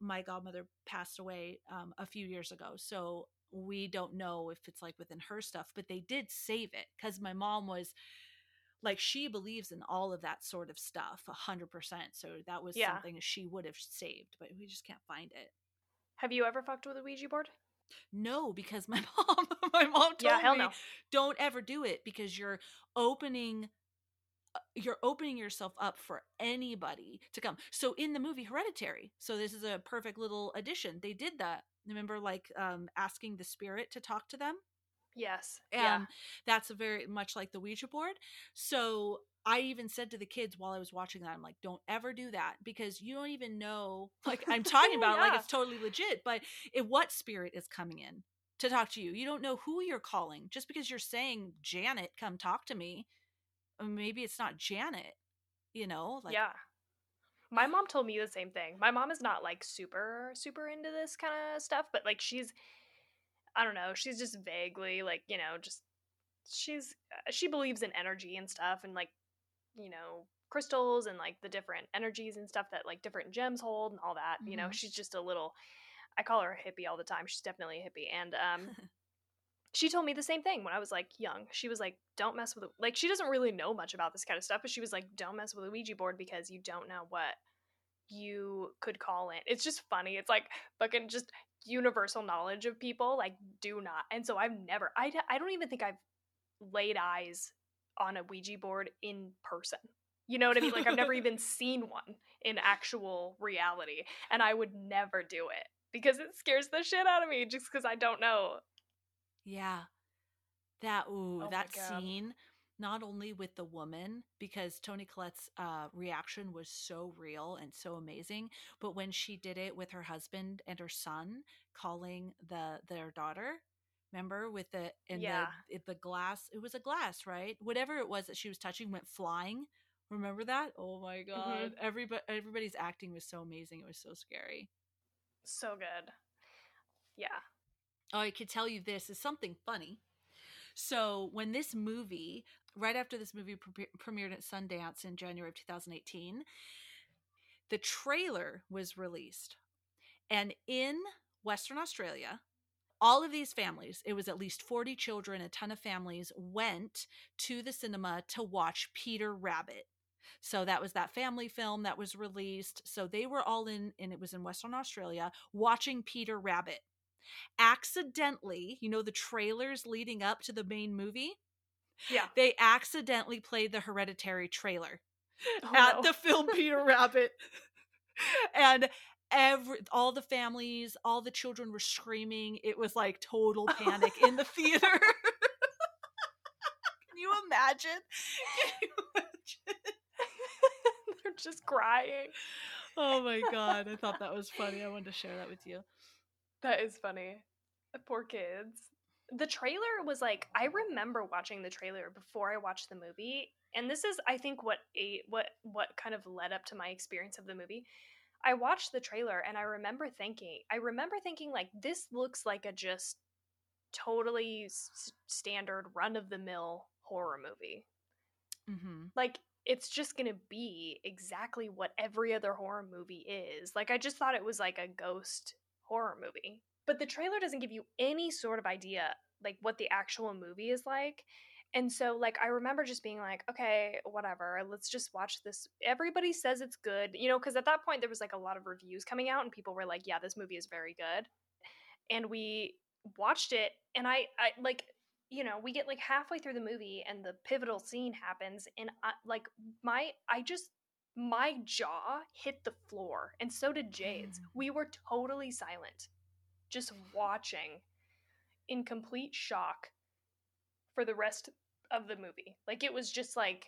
my godmother passed away um, a few years ago so we don't know if it's like within her stuff but they did save it because my mom was like she believes in all of that sort of stuff a hundred percent so that was
Yeah.
something she would have saved but we just can't find it
Have you ever fucked with a Ouija board?
No, because my mom, my mom told
Yeah,
me,
no.
don't ever do it because you're opening, uh, you're opening yourself up for anybody to come. So in the movie Hereditary, so this is a perfect little addition. They did that. Remember, like um, asking the spirit to talk to them.
Yes.
Um,
yeah.
that's very much like the Ouija board. So I even said to the kids while I was watching that, I'm like, don't ever do that because you don't even know. Like I'm talking about, it like it's totally legit, but it, what spirit is coming in to talk to you? You don't know who you're calling just because you're saying Janet, come talk to me. uh, Maybe it's not Janet. You know, like
yeah. My mom told me the same thing. My mom is not like super super into this kind of stuff, but like she's I don't know, she's just vaguely like, you know, just she's uh, she believes in energy and stuff and like, you know, crystals and like the different energies and stuff that like different gems hold and all that. You know,
Mhm.
she's just a little I call her a hippie all the time. She's definitely a hippie and um she told me the same thing when I was like young. She was like, "Don't mess with. Like she doesn't really know much about this kind of stuff, but she was like, "Don't mess with a Ouija board because you don't know what you could call in." It's just funny. It's like fucking just universal knowledge of people. Like, do not. And so I've never. I I don't even think I've laid eyes on a Ouija board in person. You know what I mean? Like I've never even seen one in actual reality, and I would never do it because it scares the shit out of me just because I don't know.
Yeah. That ooh,
Oh
that scene not only with the woman because Toni Collette's uh reaction was so real and so amazing, but when she did it with her husband and her son calling the their daughter, remember with the in
Yeah.
the it- the glass, it was a glass, right? Whatever it was that she was touching went flying. Remember that? Oh my mm-hmm. god. Everybody everybody's acting was so amazing. It was so scary.
So good. Yeah.
Oh, I could tell you this is something funny. So, when this movie, right after this movie pre- premiered at Sundance in January of 2018, the trailer was released. And in Western Australia, all of these families, it was at least 40 children, a ton of families, went to the cinema to watch Peter Rabbit. So that was that family film that was released. So they were all in, and it was in Western Australia, watching Peter Rabbit accidentally, you know, the trailers leading up to the main movie,
Yeah.
they accidentally played the Hereditary trailer
Oh,
at
no.
the film Peter Rabbit. and every all the families, all the children were screaming. It was like total panic in the theater. Can you imagine? Can you imagine?
They're just crying.
Oh my god, I thought that was funny. I wanted to share that with you.
That is funny. The Poor kids. The trailer was like I remember watching the trailer before I watched the movie, and this is I think what a what what kind of led up to my experience of the movie. I watched the trailer and I remember thinking I remember thinking like this looks like a just totally s- standard run of the mill horror movie.
Mm-hmm.
like it's just gonna be exactly what every other horror movie is. Like I just thought it was like a ghost horror movie. But the trailer doesn't give you any sort of idea like what the actual movie is like. And so like I remember just being like, okay, whatever, let's just watch this. Everybody says it's good, you know, because at that point there was like a lot of reviews coming out and people were like, yeah, this movie is very good. And we watched it and I I like you know, we get like halfway through the movie and the pivotal scene happens and I, like my I just my jaw hit the floor and so did Jade's.
Mm.
We were totally silent just watching in complete shock for the rest of the movie. Like it was just like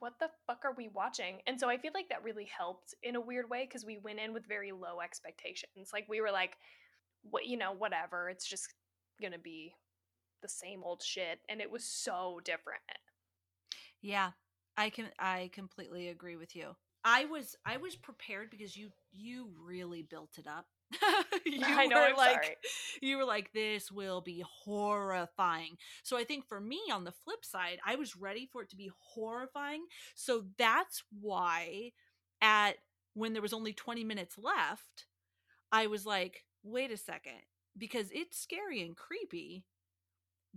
what the fuck are we watching? And so I feel like that really helped in a weird way because we went in with very low expectations. Like we were like, what you know, whatever. It's just gonna be the same old shit. And it was so different.
Yeah. I can I completely agree with you. I was I was prepared because you you really built it up. you
I know,
were
I'm
like
sorry.
you were like this will be horrifying. So I think for me on the flip side, I was ready for it to be horrifying. So that's why at when there was only 20 minutes left, I was like, "Wait a second, because it's scary and creepy."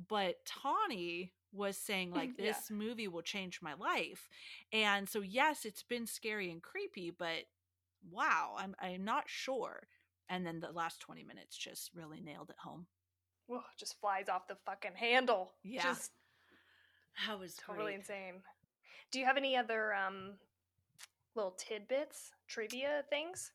But Tawny was saying like
Yeah.
this movie will change my life. And so yes, it's been scary and creepy, but wow, I'm I'm not sure. And then the last 20 minutes just really nailed it home.
Whoa, just flies off the fucking handle.
Yeah.
Just
That was
totally
great.
insane. Do you have any other um little tidbits, trivia things?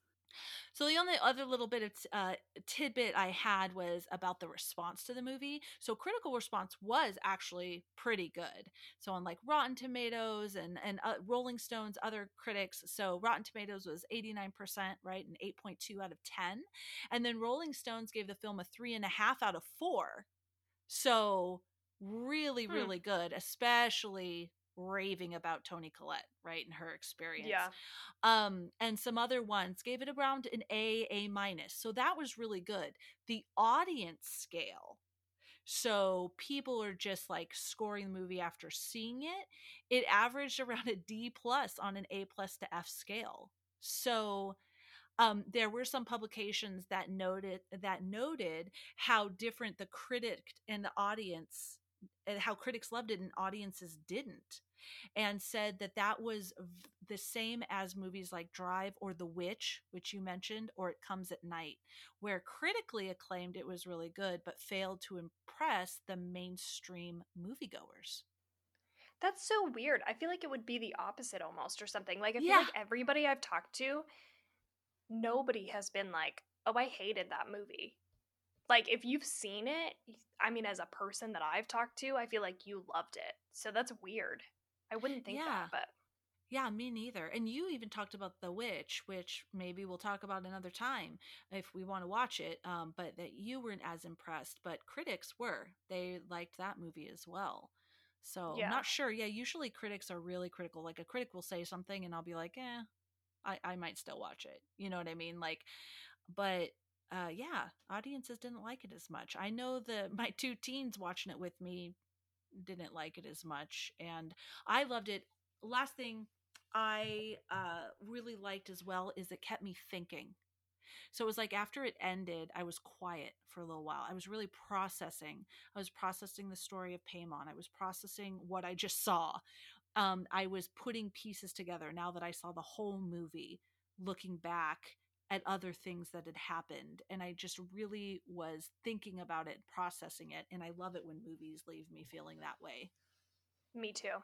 So the only other little bit of t- uh, tidbit I had was about the response to the movie. So critical response was actually pretty good. So on like Rotten Tomatoes and and uh, Rolling Stones, other critics. So Rotten Tomatoes was eighty nine percent, right, and eight point two out of ten, and then Rolling Stones gave the film a three and a half out of four. So really,
Hmm.
really good, especially raving about Toni Collette, right, and her experience.
Yeah.
um and some other ones gave it around an a a minus so that was really good. The audience scale so people are just like scoring the movie after seeing it it averaged around a d plus on an a plus to f scale. So um, there were some publications that noted that noted how different the critic and the audience and how critics loved it and audiences didn't and said that that was v- the same as movies like drive or the witch which you mentioned or it comes at night where critically acclaimed it was really good but failed to impress the mainstream moviegoers
That's so weird. I feel like it would be the opposite almost or something. Like I feel
Yeah.
like everybody I've talked to, nobody has been like, "Oh, I hated that movie." Like if you've seen it, I mean as a person that I've talked to, I feel like you loved it. So that's weird. I wouldn't think
Yeah.
that, but
Yeah, me neither. And you even talked about The Witch, which maybe we'll talk about another time if we want to watch it. Um, but that you weren't as impressed, but critics were. They liked that movie as well. So
Yeah.
I'm not sure. Yeah, usually critics are really critical. Like a critic will say something, and I'll be like, eh, I, I might still watch it. You know what I mean? Like, but uh, yeah, audiences didn't like it as much. I know that my two teens watching it with me didn't like it as much, and I loved it. Last thing I uh, really liked as well is it kept me thinking. So it was like after it ended, I was quiet for a little while. I was really processing. I was processing the story of Paimon. I was processing what I just saw. Um, I was putting pieces together now that I saw the whole movie, looking back at other things that had happened. And I just really was thinking about it, processing it. And I love it when movies leave me feeling that way.
me too.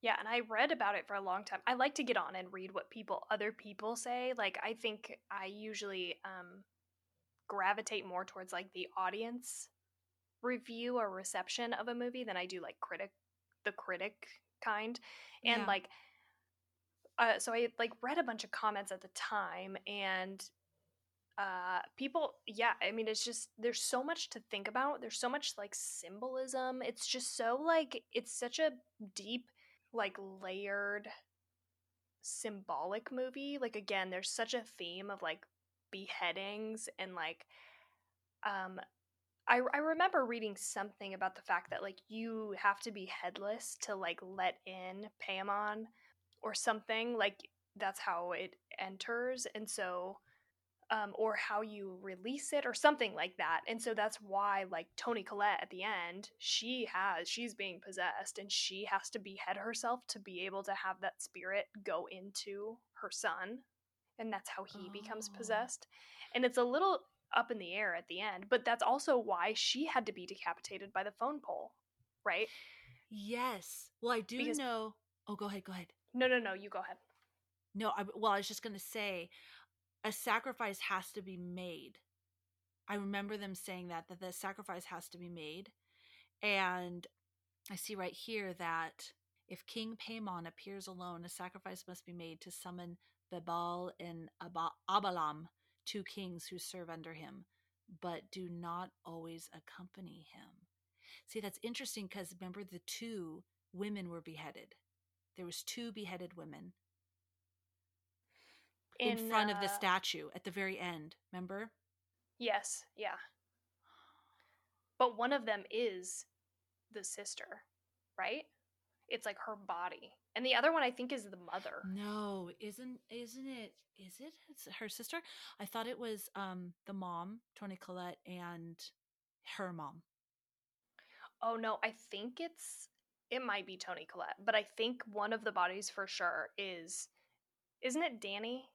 Yeah, and I read about it for a long time. I like to get on and read what people other people say. Like I think I usually um gravitate more towards like the audience review or reception of a movie than I do like critic the critic kind. And
Yeah.
like uh so I like read a bunch of comments at the time and uh people yeah i mean it's just there's so much to think about there's so much like symbolism it's just so like it's such a deep like layered symbolic movie like again there's such a theme of like beheadings and like um I, I remember reading something about the fact that like you have to be headless to like let in Paimon or something like that's how it enters and so um, or how you release it or something like that and so that's why like toni collette at the end she has she's being possessed and she has to behead herself to be able to have that spirit go into her son and that's how he becomes
Oh.
possessed and it's a little up in the air at the end but that's also why she had to be decapitated by the phone pole right
Yes. Well, I do
Because-
know. Oh, go ahead. Go ahead.
No no no you go ahead
No, I, well, I was just going to say a sacrifice has to be made I remember them saying that that the sacrifice has to be made. And I see right here that if King Paimon appears alone, a sacrifice must be made to summon Bebal and Abalam, two kings who serve under him, but do not always accompany him. See, that's interesting because remember the two women were beheaded. There was two beheaded women in, in front uh, of the uh, statue at the very end. Remember?
Yes, yeah. But one of them is the sister, right? It's like her body. And the other one I think is the mother.
No, isn't isn't it is it it's her sister? I thought it was um the mom, Toni Collette and her mom.
Oh no, I think it's it might be Toni Collette, but I think one of the bodies for sure is isn't it Danny?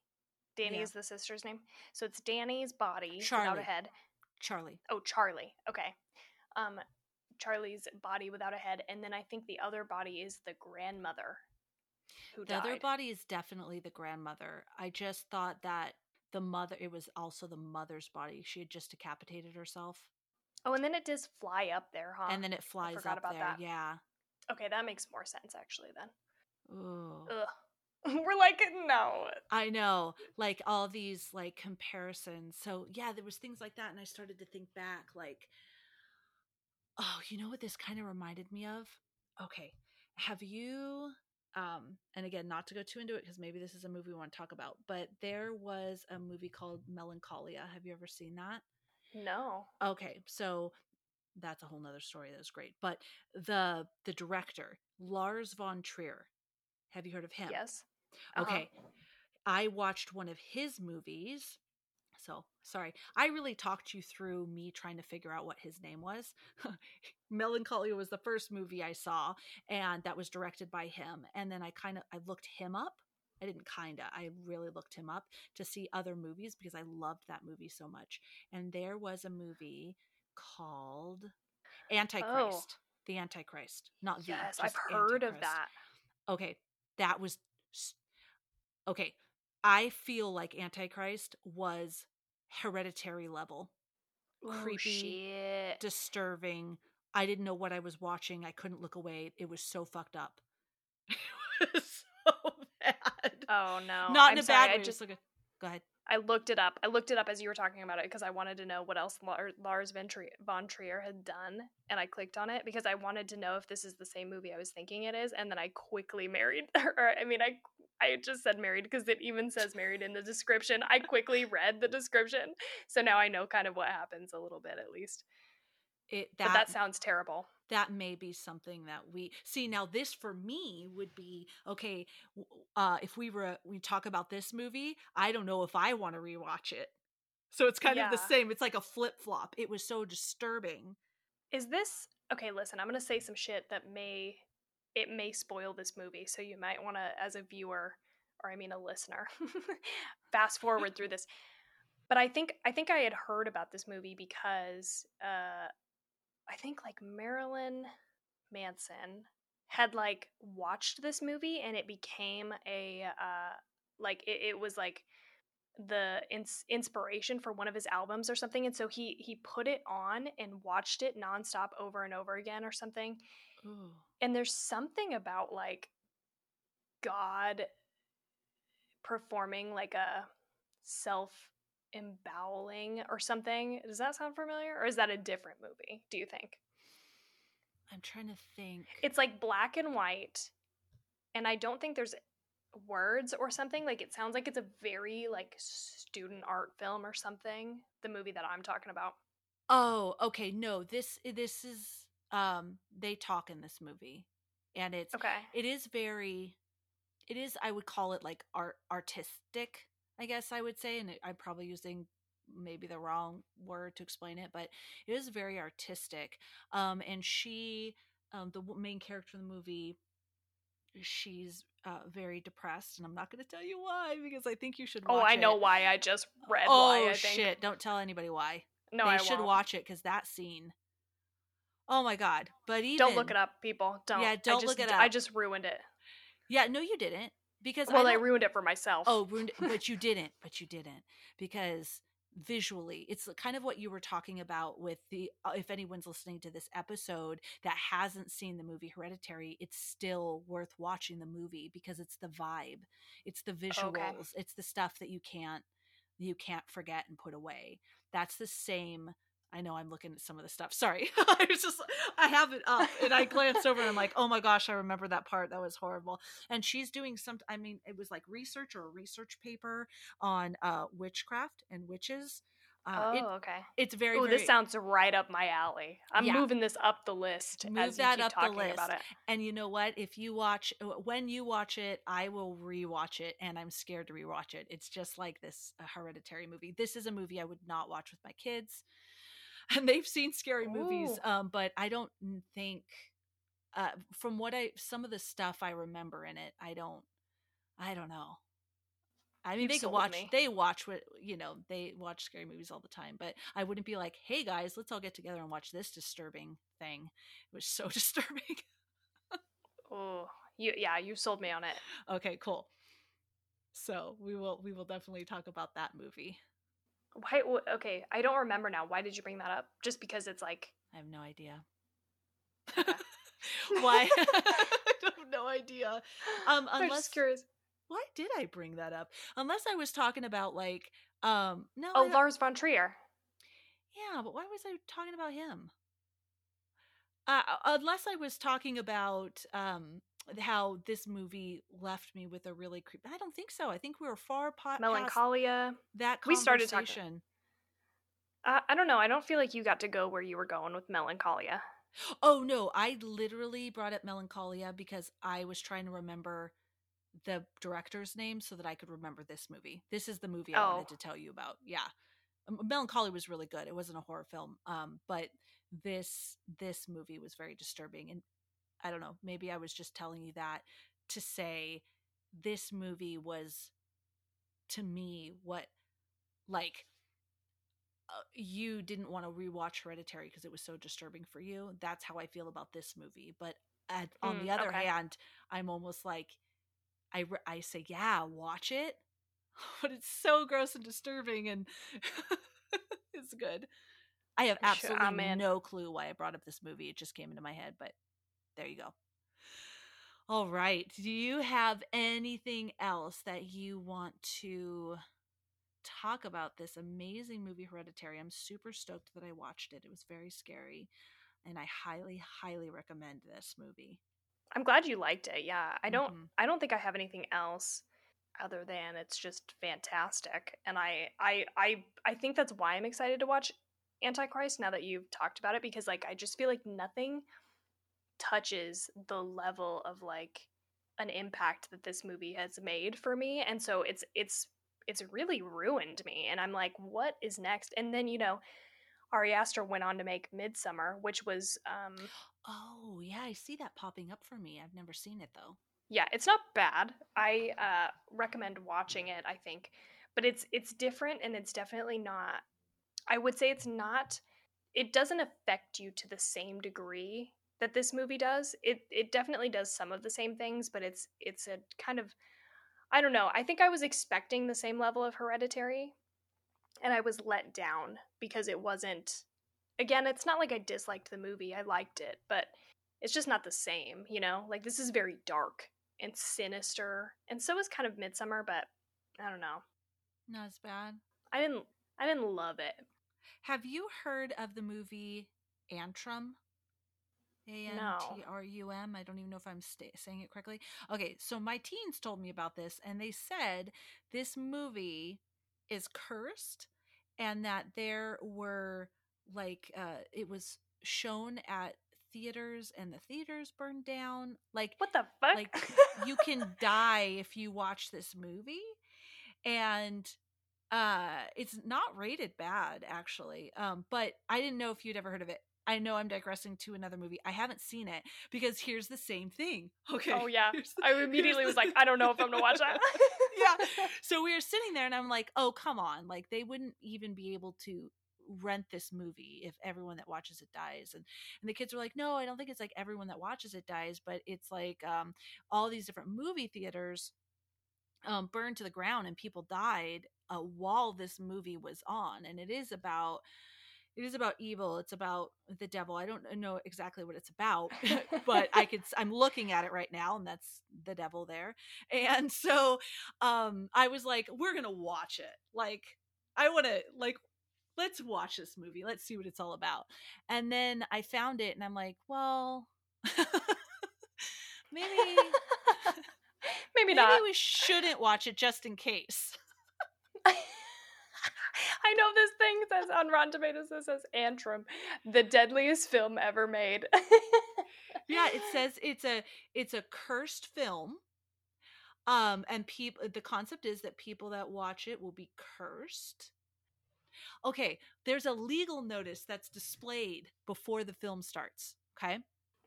Danny yeah. is the sister's name. So it's Danny's body Charlie. without a head.
Charlie.
Oh, Charlie. Okay. Um Charlie's body without a head and then I think the other body is the grandmother
who the died. other body is definitely the grandmother. I just thought that the mother it was also the mother's body. She had just decapitated herself.
Oh, and then it does fly up there, huh?
And then it flies up there. That. Yeah.
Okay, that makes more sense actually then. Ugh. We're like, no.
I know. Like all these like comparisons. So yeah, there was things like that and I started to think back like oh, you know what this kind of reminded me of? Okay. Have you um and again not to go too into it because maybe this is a movie we want to talk about, but there was a movie called Melancholia. Have you ever seen that?
No.
Okay. So that's a whole nother story that was great. But the the director, Lars von Trier. Have you heard of him?
Yes.
Uh-huh. Okay. I watched one of his movies. So sorry. I really talked you through me trying to figure out what his name was. Melancholia was the first movie I saw, and that was directed by him. And then I kind of I looked him up. I didn't kinda. I really looked him up to see other movies because I loved that movie so much. And there was a movie called oh. Antichrist. Oh. The Antichrist, not the.
Yes, I've heard Antichrist. of that.
Okay, that was okay. I feel like Antichrist was hereditary level.
Ooh, Creepy, shit.
disturbing. I didn't know what I was watching. I couldn't look away. It was so fucked up. it was so bad.
Oh no.
Not I'm in a sorry, bad way. I just look at Go ahead.
I looked it up. I looked it up as you were talking about it because I wanted to know what else Lars von Trier had done, and I clicked on it because I wanted to know if this is the same movie I was thinking it is, and then I quickly married her. I mean, I I just said married because it even says married in the description. I quickly read the description, so now I know kind of what happens a little bit at least.
It that,
but that sounds terrible
that may be something that we see now this for me would be okay uh if we were we talk about this movie i don't know if i want to rewatch it. So it's kind yeah. of the same it's like a flip-flop it was so disturbing.
Is this okay listen i'm gonna say some shit that may it may spoil this movie so you might want to as a viewer or i mean a listener fast forward through this. But i think i think i had heard about this movie because uh I think like Marilyn Manson had like watched this movie and it became a uh like it, it was like the ins- inspiration for one of his albums or something and so he he put it on and watched it nonstop over and over again or something Ooh. and there's something about like god performing like a self emboweling or something. Does that sound familiar? Or is that a different movie, do you think?
I'm trying to think.
It's like black and white. And I don't think there's words or something. Like it sounds like it's a very like student art film or something. The movie that I'm talking about.
Oh, okay. No, this this is um they talk in this movie. And it's
okay.
It is very it is I would call it like art artistic I guess I would say, and I'm probably using maybe the wrong word to explain it, but it is very artistic. Um, and she, um, the main character in the movie, she's uh, very depressed, and I'm not going to tell you why because I think you should.
oh, I know why. I just read.
Oh shit! Don't tell anybody why.
No,
they
I
should
won't.
watch it because that scene. Oh my god! But even
don't look it up, people. Don't.
Yeah, don't
just,
look it up.
I just ruined it.
Yeah, no, you didn't because
well, I, I, ruined it for myself.
Oh, ruined but you didn't. But you didn't because visually it's kind of what you were talking about with the uh, if anyone's listening to this episode that hasn't seen the movie hereditary it's still worth watching the movie because it's the vibe it's the visuals okay. it's the stuff that you can't you can't forget and put away that's the same I know I'm looking at some of the stuff. Sorry. I was just I have it up and I glanced over and I'm like, "Oh my gosh, I remember that part. That was horrible." And she's doing some I mean, it was like research or a research paper on uh witchcraft and witches.
Uh, oh,
it,
okay.
It's very.
Oh,
very,
this sounds right up my alley. I'm yeah. moving this up the list. Move that up the list.
And you know what? If you watch, uh, when you watch it, I will rewatch it, and I'm scared to rewatch it. It's just like this hereditary movie. This is a movie I would not watch with my kids and they've seen scary movies um but i don't think uh from what i some of the stuff i remember in it i don't i don't know I mean, You've they can watch. Me. They watch what you know. They watch scary movies all the time, but I wouldn't be like, "Hey guys, let's all get together and watch this disturbing thing." It was so disturbing.
oh, you yeah, you sold me on it.
Okay, cool. So we will we will definitely talk about that movie.
Why? Okay, I don't remember now. Why did you bring that up? Just because it's like
I have no idea. Okay. Why? I have no idea. Um, unless, I'm just curious. Why did I bring that up? Unless I was talking about like um no.
Oh, Lars von Trier.
Yeah, but why was I talking about him? Uh, unless I was talking about um how this movie left me with a really creep. I don't think so. I think we were far po-
melancholia.
That we started talking.
Uh, I don't know. I don't feel like you got to go where you were going with melancholia.
Oh no, I literally brought up melancholia because I was trying to remember the director's name so that I could remember this movie. This is the movie I oh. wanted to tell you about. Yeah. Melancholy was really good. It wasn't a horror film. Um, but this this movie was very disturbing and I don't know, maybe I was just telling you that to say this movie was to me what like uh, you didn't want to rewatch Hereditary because it was so disturbing for you. That's how I feel about this movie. But at, on mm, the other okay. hand, I'm almost like I I say, yeah, watch it, but it's so gross and disturbing, and it's good. I have absolutely sure, no clue why I brought up this movie. It just came into my head, but there you go. All right. Do you have anything else that you want to talk about this amazing movie Hereditary? I'm super stoked that I watched it. It was very scary, and I highly highly recommend this movie.
I'm glad you liked it. Yeah. I don't mm-hmm. I don't think I have anything else other than it's just fantastic. And I I I I think that's why I'm excited to watch Antichrist now that you've talked about it because like I just feel like nothing touches the level of like an impact that this movie has made for me and so it's it's it's really ruined me and i'm like what is next? And then you know ari aster went on to make Midsommar, which was um
oh yeah i see that popping up for me i've never seen it though.
Yeah it's not bad i uh recommend watching it i think but it's it's different and it's definitely not i would say it's not it doesn't affect you to the same degree that this movie does. It it definitely does some of the same things, but it's it's a kind of I don't know. I think I was expecting the same level of hereditary and I was let down because it wasn't again, it's not like I disliked the movie. I liked it, but it's just not the same, you know? Like this is very dark and sinister. And so is kind of Midsommar, but I don't know.
Not as bad.
I didn't I didn't love it.
Have you heard of the movie Antrum? A N T R U M. I don't even know if I'm st- saying it correctly. Okay, so my teens told me about this, and they said this movie is cursed, and that there were like uh, it was shown at theaters, and the theaters burned down. Like
what the fuck?
Like you can die if you watch this movie, and uh it's not rated bad actually um but i didn't know if you'd ever heard of it I know I'm digressing to another movie. I haven't seen it because here's the same thing. Okay.
Oh yeah. The, I immediately was like, I don't know if I'm gonna watch that.
yeah. So we were sitting there and I'm like, oh come on. Like they wouldn't even be able to rent this movie if everyone that watches it dies and and the kids were like no i don't think it's like everyone that watches it dies but it's like um all these different movie theaters um, burned to the ground and people died uh, while this movie was on, and it is about it is about evil it's about the devil i don't know exactly what it's about but i could i'm looking at it right now and that's the devil there and so um i was like we're gonna watch it like i want to like let's watch this movie let's see what it's all about and then i found it and i'm like well maybe
maybe not.
maybe we shouldn't watch it just in case
I know this thing says on Rotten Tomatoes. It says Antrum, the deadliest film ever made.
yeah, it says it's a it's a cursed film. Um, and people the concept is that people that watch it will be cursed. Okay, there's a legal notice that's displayed before the film starts. Okay.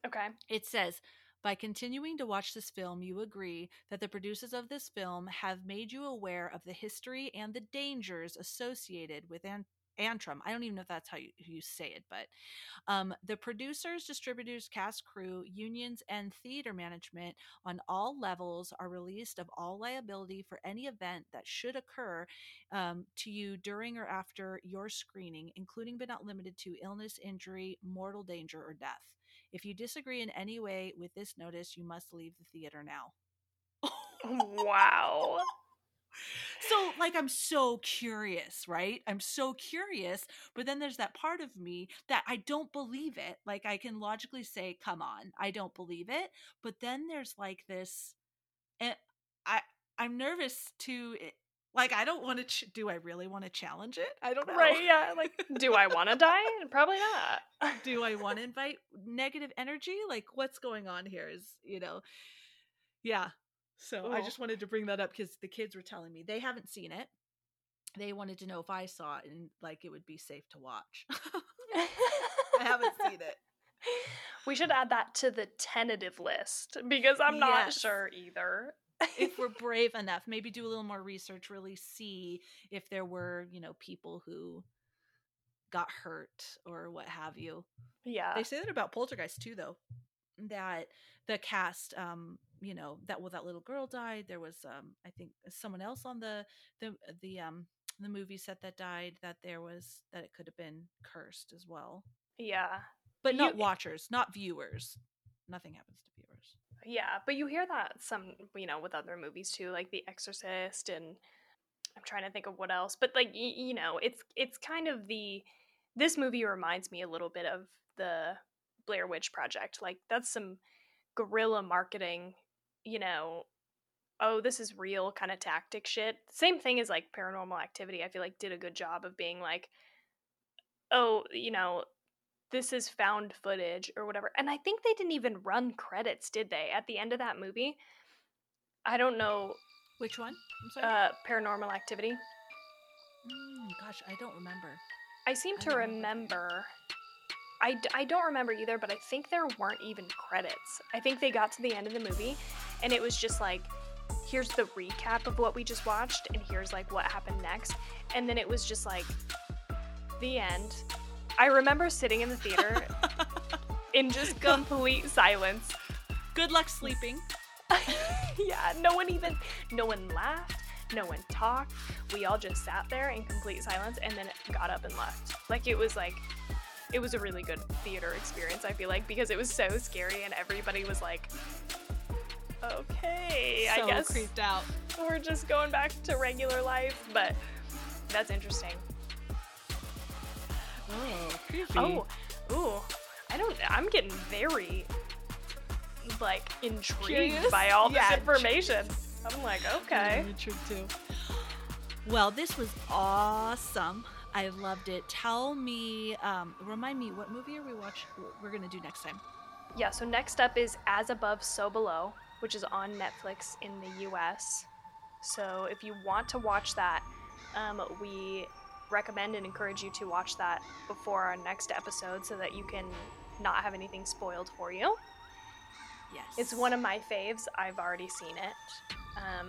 Okay.
It says by continuing to watch this film, you agree that the producers of this film have made you aware of the history and the dangers associated with an- Antrum. I don't even know if that's how you, you say it, but um, the producers, distributors, cast, crew, unions, and theater management on all levels are released of all liability for any event that should occur um, to you during or after your screening, including but not limited to illness, injury, mortal danger, or death. If you disagree in any way with this notice, you must leave the theater now.
wow.
So, like, I'm so curious, right? I'm so curious, but then there's that part of me that I don't believe it. Like, I can logically say, come on, I don't believe it. But then there's like this, and I, I'm nervous to eh, like i don't want to ch- do i really want to challenge it i don't know
Right, yeah. Like, do I want to die? Probably not.
do i want to invite negative energy like what's going on here is you know yeah so i just wanted to bring that up because the kids were telling me they haven't seen it they wanted to know if i saw it and like it would be safe to watch i haven't seen it
We should add that to the tentative list because I'm not sure either.
If we're brave enough maybe do a little more research really see if there were you know people who got hurt or what have you
yeah.
they say that about poltergeist too though that the cast um you know that well that little girl died there was um i think someone else on the the the um the movie set that died that there was that it could have been cursed as well
Yeah.
but not
You-
watchers not viewers nothing happens to
Yeah, but you hear that some, you know, with other movies too, like The Exorcist and I'm trying to think of what else. But like y- you know, it's it's kind of the this movie reminds me a little bit of the Blair Witch Project. Like that's some guerrilla marketing, you know, oh, this is real kind of tactic shit. Same thing as like Paranormal Activity. I feel like did a good job of being like oh, you know, this is found footage or whatever. And I think they didn't even run credits, did they? At the end of that movie, I don't know.
which one i'm sorry
Uh, Paranormal Activity.
Mm, gosh i don't remember
I seem
I
to
remember.
remember. I, d- I don't remember either, but I think there weren't even credits. I think they got to the end of the movie, and it was just like, here's the recap of what we just watched, and here's like what happened next, and then it was just like, the end. I remember sitting in the theater in just complete silence.
good luck sleeping
yeah, no one even, no one laughed, no one talked. We all just sat there in complete silence and then got up and left. Like it was like, it was a really good theater experience. I feel like because it was so scary and everybody was like, okay,
so
I guess
creeped out
we're just going back to regular life. But that's interesting.
Oh creepy
Oh, ooh, I don't. I'm getting very like intrigued
Curious?
by all this
Yeah,
information. I'm like, okay.
Yeah, true too. Well, this was awesome. I loved it. Tell me, um, remind me, what movie are we watching? We're gonna do next time.
Yeah, so next up is As Above, So Below, which is on Netflix in the US. So if you want to watch that, um, we recommend and encourage you to watch that before our next episode so that you can not have anything spoiled for you.
Yes,
It's one of my faves. I've already seen it. Um,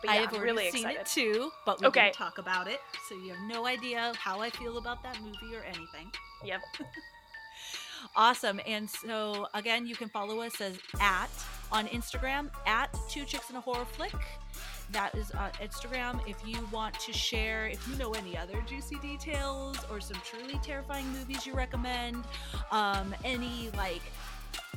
but
I
yeah,
have already
really
seen
excited.
it too, but we
Okay.
didn't talk about it, so you have no idea how I feel about that movie or anything.
Yep.
Awesome. And so again, you can follow us as at on Instagram at Two Chicks and a Horror Flick. That is on Instagram. If you want to share, if you know any other juicy details or some truly terrifying movies you recommend, um, any like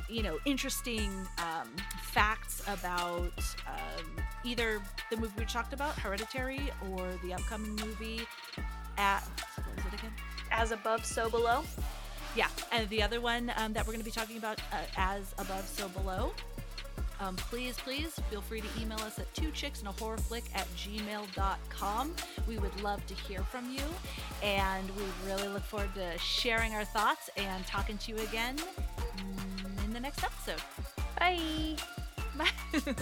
you know interesting um, facts about um, either the movie we talked about hereditary or the upcoming movie at what was it again
As above, so below.
yeah and the other one um, that we're going to be talking about uh, as above so below um, please please feel free to email us at two chicks and a horror flick at gmail.com we would love to hear from you and we really look forward to sharing our thoughts and talking to you again in the next episode
Bye.
Bye.